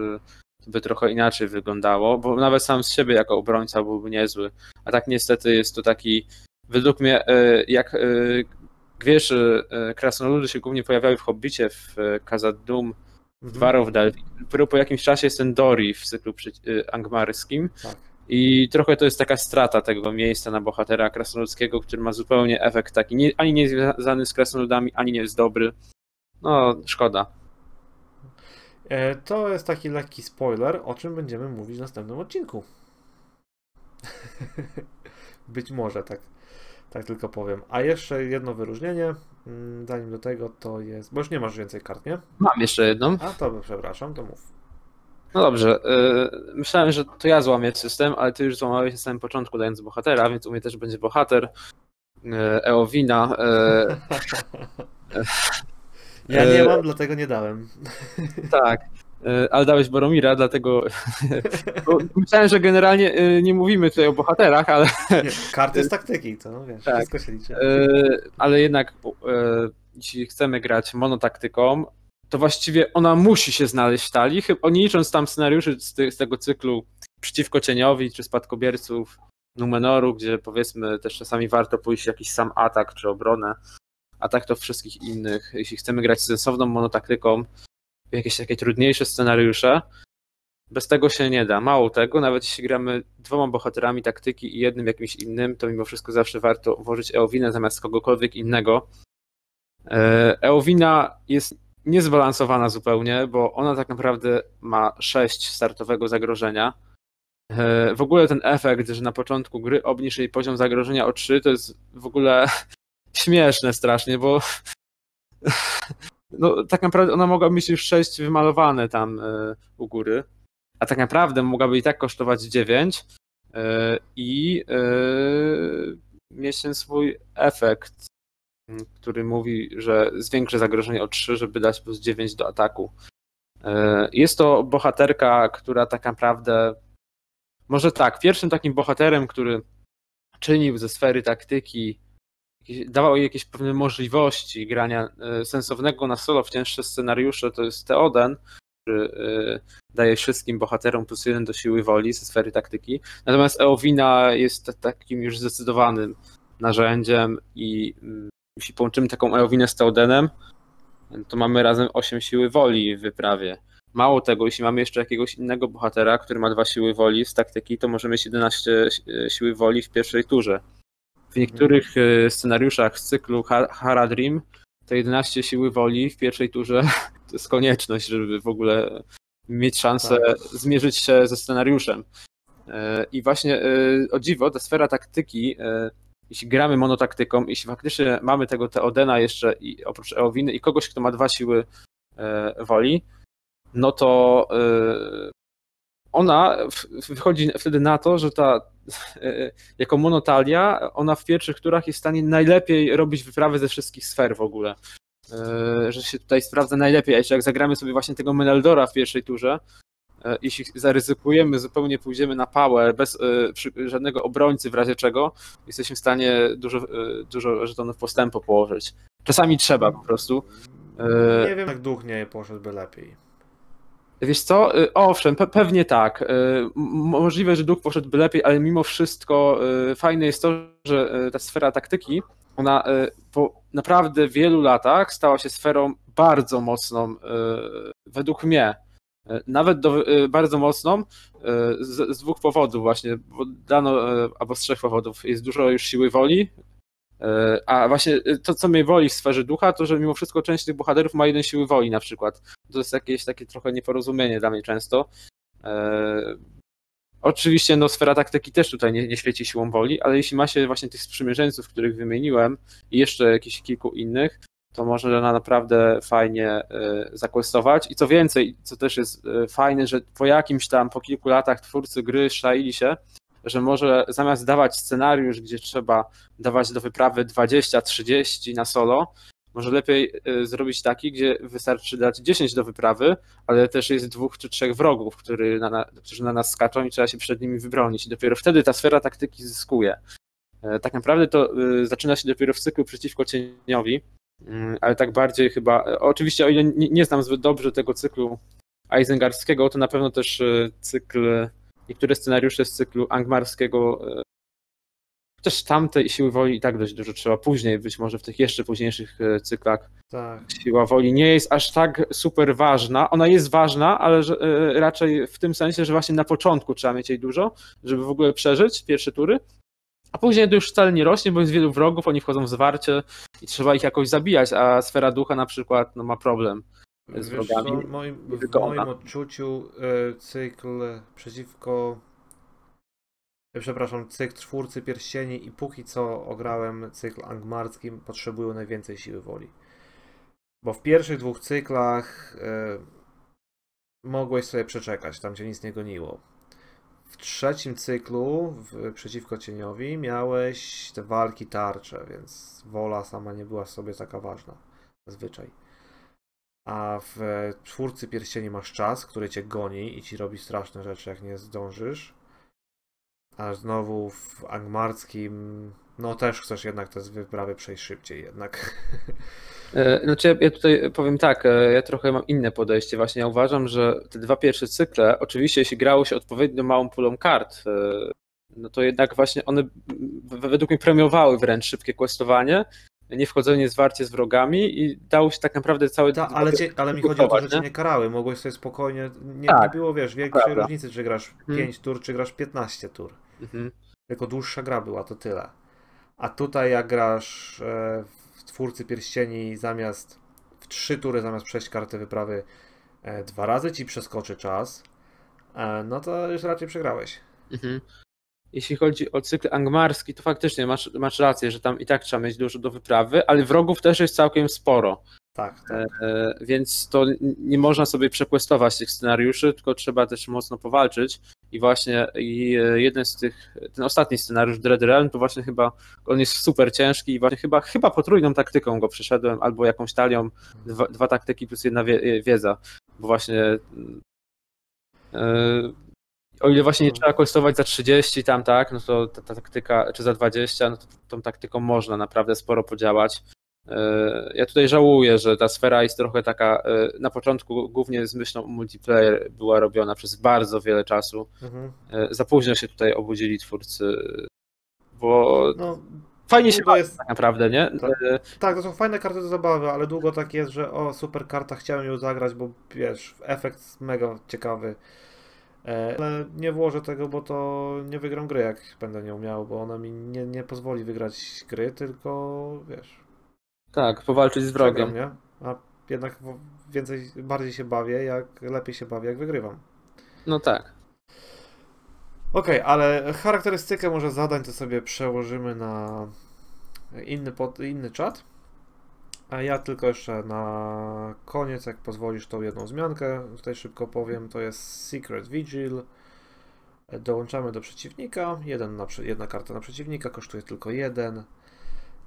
e, by trochę inaczej wyglądało, bo nawet sam z siebie jako obrońca byłby niezły. A tak niestety jest to taki, według mnie, jak wiesz, krasnoludy się głównie pojawiały w Hobbicie, w Kazadum, w mhm. Dwarowdal. Dopiero po jakimś czasie jest ten Dori w cyklu angmarskim. Tak. I trochę to jest taka strata tego miejsca na bohatera krasnoludzkiego, który ma zupełnie efekt taki, nie, ani nie jest związany z krasnoludami, ani nie jest dobry. No, szkoda. E, to jest taki lekki spoiler, o czym będziemy mówić w następnym odcinku. Być może, tak, tak tylko powiem. A jeszcze jedno wyróżnienie, mm, zanim do tego, to jest. Bo już nie masz więcej kart, nie? Mam jeszcze jedną. A to przepraszam, to mów. No dobrze. Yy, myślałem, że to ja złamię system, ale ty już złamałeś na samym początku, dając bohatera, więc u mnie też będzie bohater. Yy, Eowina. Yy, ja nie mam, dlatego nie dałem. Tak. Ale dałeś Boromira, dlatego. myślałem, że generalnie nie mówimy tutaj o bohaterach, ale. Nie, karty z taktyki, to no wiesz, tak. wszystko się liczy. Ale jednak, jeśli chcemy grać monotaktyką, to właściwie ona musi się znaleźć w talii, chyba nie licząc tam scenariuszy z, z tego cyklu przeciwko cieniowi, czy spadkobierców Numenoru, gdzie powiedzmy też czasami warto pójść jakiś sam atak czy obronę, a tak to wszystkich innych. Jeśli chcemy grać sensowną monotaktyką, jakieś takie trudniejsze scenariusze, bez tego się nie da. Mało tego, nawet jeśli gramy dwoma bohaterami taktyki i jednym jakimś innym, to mimo wszystko zawsze warto włożyć Eowinę zamiast kogokolwiek innego. E, Eowina jest niezbalansowana zupełnie, bo ona tak naprawdę ma 6 startowego zagrożenia. E, w ogóle ten efekt, że na początku gry obniż jej poziom zagrożenia o 3, to jest w ogóle śmieszne strasznie, bo no, tak naprawdę ona mogła mieć już 6 wymalowane tam e, u góry, a tak naprawdę mogłaby i tak kosztować 9 e, i mieć ten swój efekt który mówi, że zwiększy zagrożenie o 3, żeby dać plus 9 do ataku. E, jest to bohaterka, która tak naprawdę, może tak, pierwszym takim bohaterem, który czynił ze sfery taktyki, dawał jej jakieś pewne możliwości grania e, sensownego na solo w cięższe scenariusze, to jest Teoden, który e, daje wszystkim bohaterom plus jeden do siły woli ze sfery taktyki. Natomiast Eowina jest takim już zdecydowanym narzędziem i mm, jeśli połączymy taką Eowinę z Taudenem, to mamy razem 8 siły woli w wyprawie. Mało tego, jeśli mamy jeszcze jakiegoś innego bohatera, który ma dwa siły woli z taktyki, to możemy mieć 11 siły woli w pierwszej turze. W niektórych e, scenariuszach z cyklu Haradrim to 11 siły woli w pierwszej turze to jest konieczność, żeby w ogóle mieć szansę tak. zmierzyć się ze scenariuszem. E, I właśnie e, o dziwo, ta sfera taktyki jeśli gramy monotaktyką, jeśli faktycznie mamy tego Teodena jeszcze i oprócz Eowiny i kogoś, kto ma dwa siły e, woli, no to e, ona wychodzi wtedy na to, że ta e, jako monotalia, ona w pierwszych turach jest w stanie najlepiej robić wyprawy ze wszystkich sfer w ogóle. Że się tutaj sprawdza najlepiej. A jeszcze jak zagramy sobie właśnie tego Meneldora w pierwszej turze, jeśli zaryzykujemy, zupełnie pójdziemy na pałę bez e, żadnego obrońcy w razie czego, jesteśmy w stanie dużo, e, dużo żetonów postępu położyć. Czasami trzeba po prostu. Nie wiem, jak duch nie poszedłby lepiej. Wiesz co? Owszem, pe pewnie tak. Możliwe, że duch poszedłby lepiej, ale mimo wszystko fajne jest to, że ta sfera taktyki, ona po naprawdę wielu latach stała się sferą bardzo mocną, według mnie, E, nawet do, e, bardzo mocną e, z, z, dwóch powodów właśnie, bo dano, albo z trzech powodów. Jest dużo już siły woli, a właśnie to, co mnie woli w sferze ducha, to że mimo wszystko część tych bohaterów ma jeden siły woli na przykład. To jest jakieś takie trochę nieporozumienie dla mnie często. Oczywiście no, sfera taktyki też tutaj nie, nie świeci siłą woli, ale jeśli ma się właśnie tych sprzymierzeńców, których wymieniłem i jeszcze jakichś kilku innych, to może ona naprawdę fajnie e, zakwestować. I co więcej, co też jest e, fajne, że po jakimś tam, po kilku latach twórcy gry szaili się, że może zamiast dawać scenariusz, gdzie trzeba dawać do wyprawy 20-30 na solo, może lepiej e, zrobić taki, gdzie wystarczy dać 10 do wyprawy, ale też jest dwóch czy trzech wrogów, który na, którzy na nas skaczą i trzeba się przed nimi wybronić. I dopiero wtedy ta sfera taktyki zyskuje. E, tak naprawdę to zaczyna się dopiero w cyklu przeciwko cieniowi, ale tak bardziej chyba. e, Oczywiście, o ile nie, nie znam zbyt dobrze tego cyklu Eisengarskiego, to na pewno też e, cykl, niektóre scenariusze z cyklu Angmarskiego. e, Też tamtej siły woli i tak dość dużo trzeba później, być może w tych jeszcze późniejszych cyklach Tak. siła woli nie jest aż tak super ważna. Ona jest ważna, ale raczej w tym sensie, że właśnie na początku trzeba mieć jej dużo, żeby w ogóle przeżyć pierwsze tury. A później to już wcale nie rośnie, bo jest wielu wrogów, oni wchodzą w zwarcie i trzeba ich jakoś zabijać, a sfera ducha na przykład no, ma problem. z Wiesz wrogami co, w moim, w moim odczuciu e, cykl przeciwko e, przepraszam, cykl Czwórcy Pierścieni i póki co ograłem cykl angmarskim potrzebują najwięcej siły woli. Bo w pierwszych dwóch cyklach e, mogłeś sobie przeczekać, tam cię nic nie goniło. W trzecim cyklu w, przeciwko cieniowi miałeś te walki tarcze, więc wola sama nie była sobie taka ważna. Zazwyczaj. A w czwórcy pierścieni masz czas, który cię goni i ci robi straszne rzeczy, jak nie zdążysz. A znowu w angmarskim, no też chcesz jednak te wyprawy przejść szybciej jednak. E, Znaczy ja, tutaj powiem tak, e, ja trochę mam inne podejście. Właśnie ja uważam, że te dwa pierwsze cykle, oczywiście jeśli grało się odpowiednio małą pulą kart, e, no to jednak właśnie one według mnie premiowały wręcz szybkie questowanie, nie wchodzenie zwarcie z wrogami i dało się tak naprawdę cały... Ta, ale, cię, ale mi chodzi o to, że cię nie? karały. Mogłeś sobie spokojnie. Nie, Tak, nie było, wiesz, większej prawda. różnicy, czy grasz Mhm. 5 tur, czy grasz 15 tur. Mhm. Tylko dłuższa gra była, to tyle. A tutaj jak grasz Twórcy Pierścieni zamiast w trzy tury zamiast przejść karty wyprawy e, dwa razy ci przeskoczy czas, e, no to już raczej przegrałeś. Mhm. Jeśli chodzi o cykl angmarski, to faktycznie masz, masz rację, że tam i tak trzeba mieć dużo do wyprawy, ale wrogów też jest całkiem sporo. Tak, tak. E, Więc to nie można sobie przekwestować tych scenariuszy, tylko trzeba też mocno powalczyć. I właśnie i e, jeden z tych, ten ostatni scenariusz Dread Realm, to właśnie chyba on jest super ciężki i właśnie chyba, chyba potrójną taktyką go przeszedłem, albo jakąś talią, dwa, dwa taktyki plus jedna wie, wiedza, bo właśnie e, o ile właśnie nie trzeba kosztować za 30 tam, tak, no to ta, ta taktyka, czy za 20, no to tą taktyką można naprawdę sporo podziałać. E, Ja tutaj żałuję, że ta sfera jest trochę taka, e, na początku głównie z myślą o multiplayer była robiona przez bardzo wiele czasu. Mhm. E, Za późno się tutaj obudzili twórcy, bo No, fajnie się to bawi jest, tak naprawdę, nie? Tak. Tak, to są fajne karty do zabawy, ale długo tak jest, że o, super karta, chciałem ją zagrać, bo wiesz, efekt mega ciekawy. Ale nie włożę tego, bo to nie wygram gry, jak będę nią miał, bo ona mi nie, nie pozwoli wygrać gry, tylko wiesz, Tak, powalczyć z wrogiem. przegram, nie? A jednak więcej, bardziej się bawię, jak lepiej się bawię, jak wygrywam. No tak. Okej, ale charakterystykę może zadań to sobie przełożymy na inny, pod, inny czat. A ja tylko jeszcze na koniec, jak pozwolisz, tą jedną zmiankę tutaj szybko powiem. To jest Secret Vigil. Dołączamy do przeciwnika. Jeden na, jedna karta na przeciwnika kosztuje tylko jeden.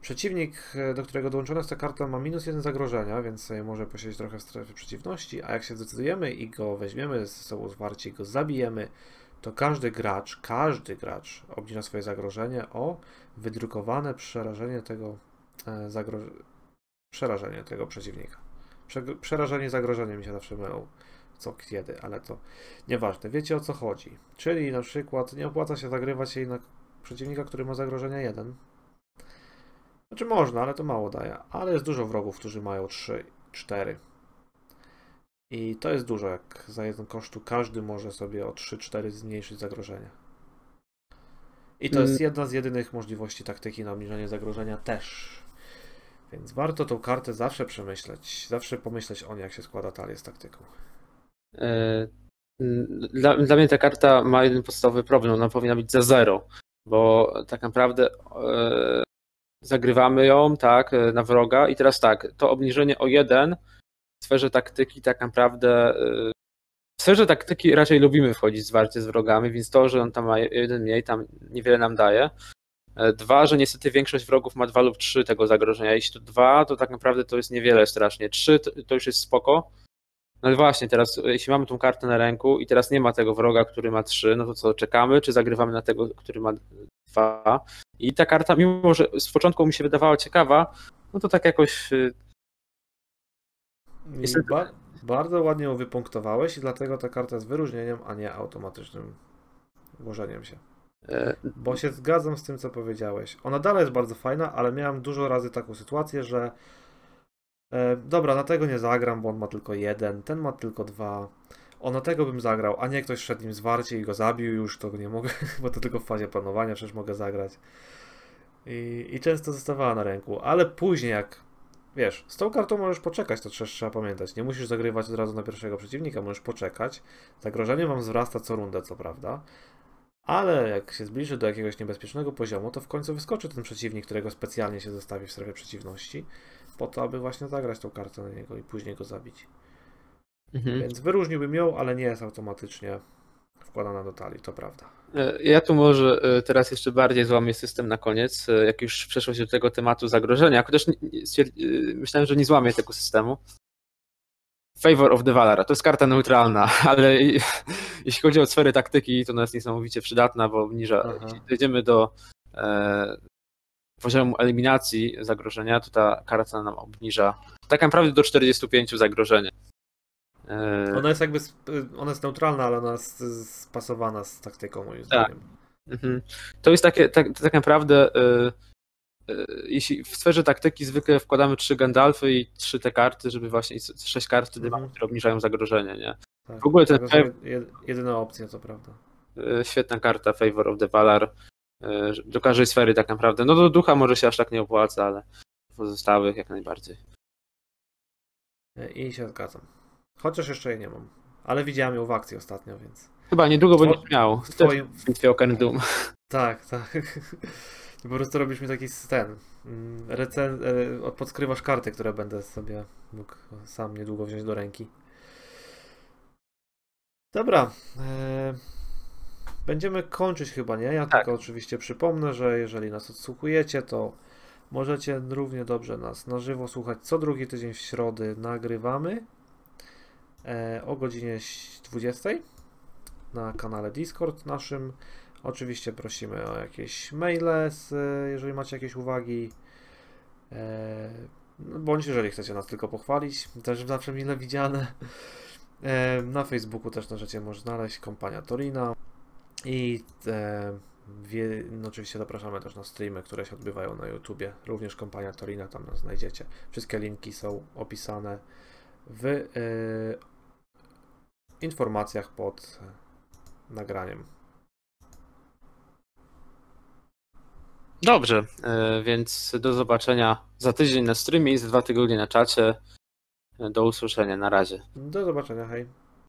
Przeciwnik, e, do którego dołączona jest ta karta, ma minus jeden zagrożenia, więc sobie może posiedzieć trochę w strefie przeciwności. A jak się zdecydujemy i go weźmiemy ze sobą zwarcie i go zabijemy, to każdy gracz, każdy gracz obniża swoje zagrożenie o wydrukowane przerażenie tego e, zagro... przerażenie tego przeciwnika. Prze... Przerażenie zagrożenie mi się zawsze mylą. Co kiedy, ale to nieważne. Wiecie o co chodzi. Czyli na przykład nie opłaca się zagrywać się na przeciwnika, który ma zagrożenie 1. Znaczy można, ale to mało daje. Ale jest dużo wrogów, którzy mają 3, 4. I to jest dużo, jak za jeden kosztu każdy może sobie o 3-4 zmniejszyć zagrożenie. I to Mm. jest jedna z jedynych możliwości taktyki na obniżenie zagrożenia też. Więc warto tą kartę zawsze przemyśleć, zawsze pomyśleć o niej, jak się składa talię z taktyką. E, Dla, dla mnie ta karta ma jeden podstawowy problem, ona powinna być za zero, bo tak naprawdę e, zagrywamy ją, tak, e, na wroga i teraz tak, to obniżenie o jeden w sferze taktyki tak naprawdę e, w sferze taktyki raczej lubimy wchodzić zwarcie z wrogami, więc to, że on tam ma jeden mniej, tam niewiele nam daje. E, Dwa, że niestety większość wrogów ma dwa lub trzy tego zagrożenia. Jeśli to dwa, to tak naprawdę to jest niewiele strasznie. Trzy to, to już jest spoko, no właśnie, teraz jeśli mamy tą kartę na ręku i teraz nie ma tego wroga, który ma 3, no to co, czekamy, czy zagrywamy na tego, który ma 2? I ta karta, mimo że z początku mi się wydawała ciekawa, no to tak jakoś y, Niestety- Ba bardzo ładnie ją wypunktowałeś i dlatego ta karta jest wyróżnieniem, a nie automatycznym włożeniem się. e, Bo się zgadzam z tym, co powiedziałeś. Ona dalej jest bardzo fajna, ale miałem dużo razy taką sytuację, że e, dobra, na tego nie zagram, bo on ma tylko jeden, ten ma tylko dwa. O, na tego bym zagrał, a nie ktoś szedł nim zwarcie i go zabił, już to nie mogę, bo to tylko w fazie planowania przecież mogę zagrać. I, I często zostawała na ręku, ale później jak, wiesz, z tą kartą możesz poczekać, to też trzeba pamiętać. Nie musisz zagrywać od razu na pierwszego przeciwnika, możesz poczekać. Zagrożenie wam wzrasta co rundę, co prawda, ale jak się zbliży do jakiegoś niebezpiecznego poziomu, to w końcu wyskoczy ten przeciwnik, którego specjalnie się zostawi w strefie przeciwności, po to, aby właśnie zagrać tą kartę na niego i później go zabić. Mhm. Więc wyróżniłbym ją, ale nie jest automatycznie wkładana do talii, to prawda. E, Ja tu może e, teraz jeszcze bardziej złamię system na koniec, e, jak już przeszło się do tego tematu zagrożenia, chociaż myślałem, że nie złamię tego systemu. Favor of the Valar, to jest karta neutralna, ale jeśli chodzi o sfery taktyki, to ona jest niesamowicie przydatna, bo obniża, Aha. jeśli dojdziemy do e, poziomu eliminacji zagrożenia, to ta karta nam obniża tak naprawdę do 45 zagrożenia. E, Ona jest jakby, sp- ona jest neutralna, ale ona jest spasowana z taktyką moim Tak. zdaniem. Mhm. To jest takie, tak, tak naprawdę, y, jeśli w sferze taktyki zwykle wkładamy trzy Gandalfy i trzy te karty, żeby właśnie, sześć kart wtedy Mhm. mamy, które obniżają zagrożenie, nie? Tak. W ogóle ten To jed- jedyna opcja, co prawda. Świetna karta Favor of the Valar do każdej sfery tak naprawdę. No do ducha może się aż tak nie opłaca, ale pozostałych jak najbardziej. E, I się zgadzam. Chociaż jeszcze jej nie mam. Ale widziałem ją w akcji ostatnio, więc. Chyba niedługo Two- będziesz miał. w Też twoim- bitwie o Doom. Tak, tak. Po prostu robisz mi taki ten. mm, Recen... e, Podskrywasz karty, które będę sobie mógł sam niedługo wziąć do ręki. Dobra. e, Będziemy kończyć chyba, nie? Ja Tak. tylko oczywiście przypomnę, że jeżeli nas odsłuchujecie, to możecie równie dobrze nas na żywo słuchać co drugi tydzień w środy. Nagrywamy o godzinie 20 na kanale Discord naszym. Oczywiście prosimy o jakieś maile, z, jeżeli macie jakieś uwagi. E, no, bądź jeżeli chcecie nas tylko pochwalić, też zawsze mile widziane. E, na Facebooku też możecie może znaleźć kompania Torina. I e, wie, no oczywiście zapraszamy też na streamy, które się odbywają na YouTubie. Również kompania Torina, tam nas znajdziecie. Wszystkie linki są opisane w e, informacjach pod e, nagraniem. Dobrze, y, więc do zobaczenia za tydzień na streamie i za dwa tygodnie na czacie. Do usłyszenia, na razie. Do zobaczenia, hej.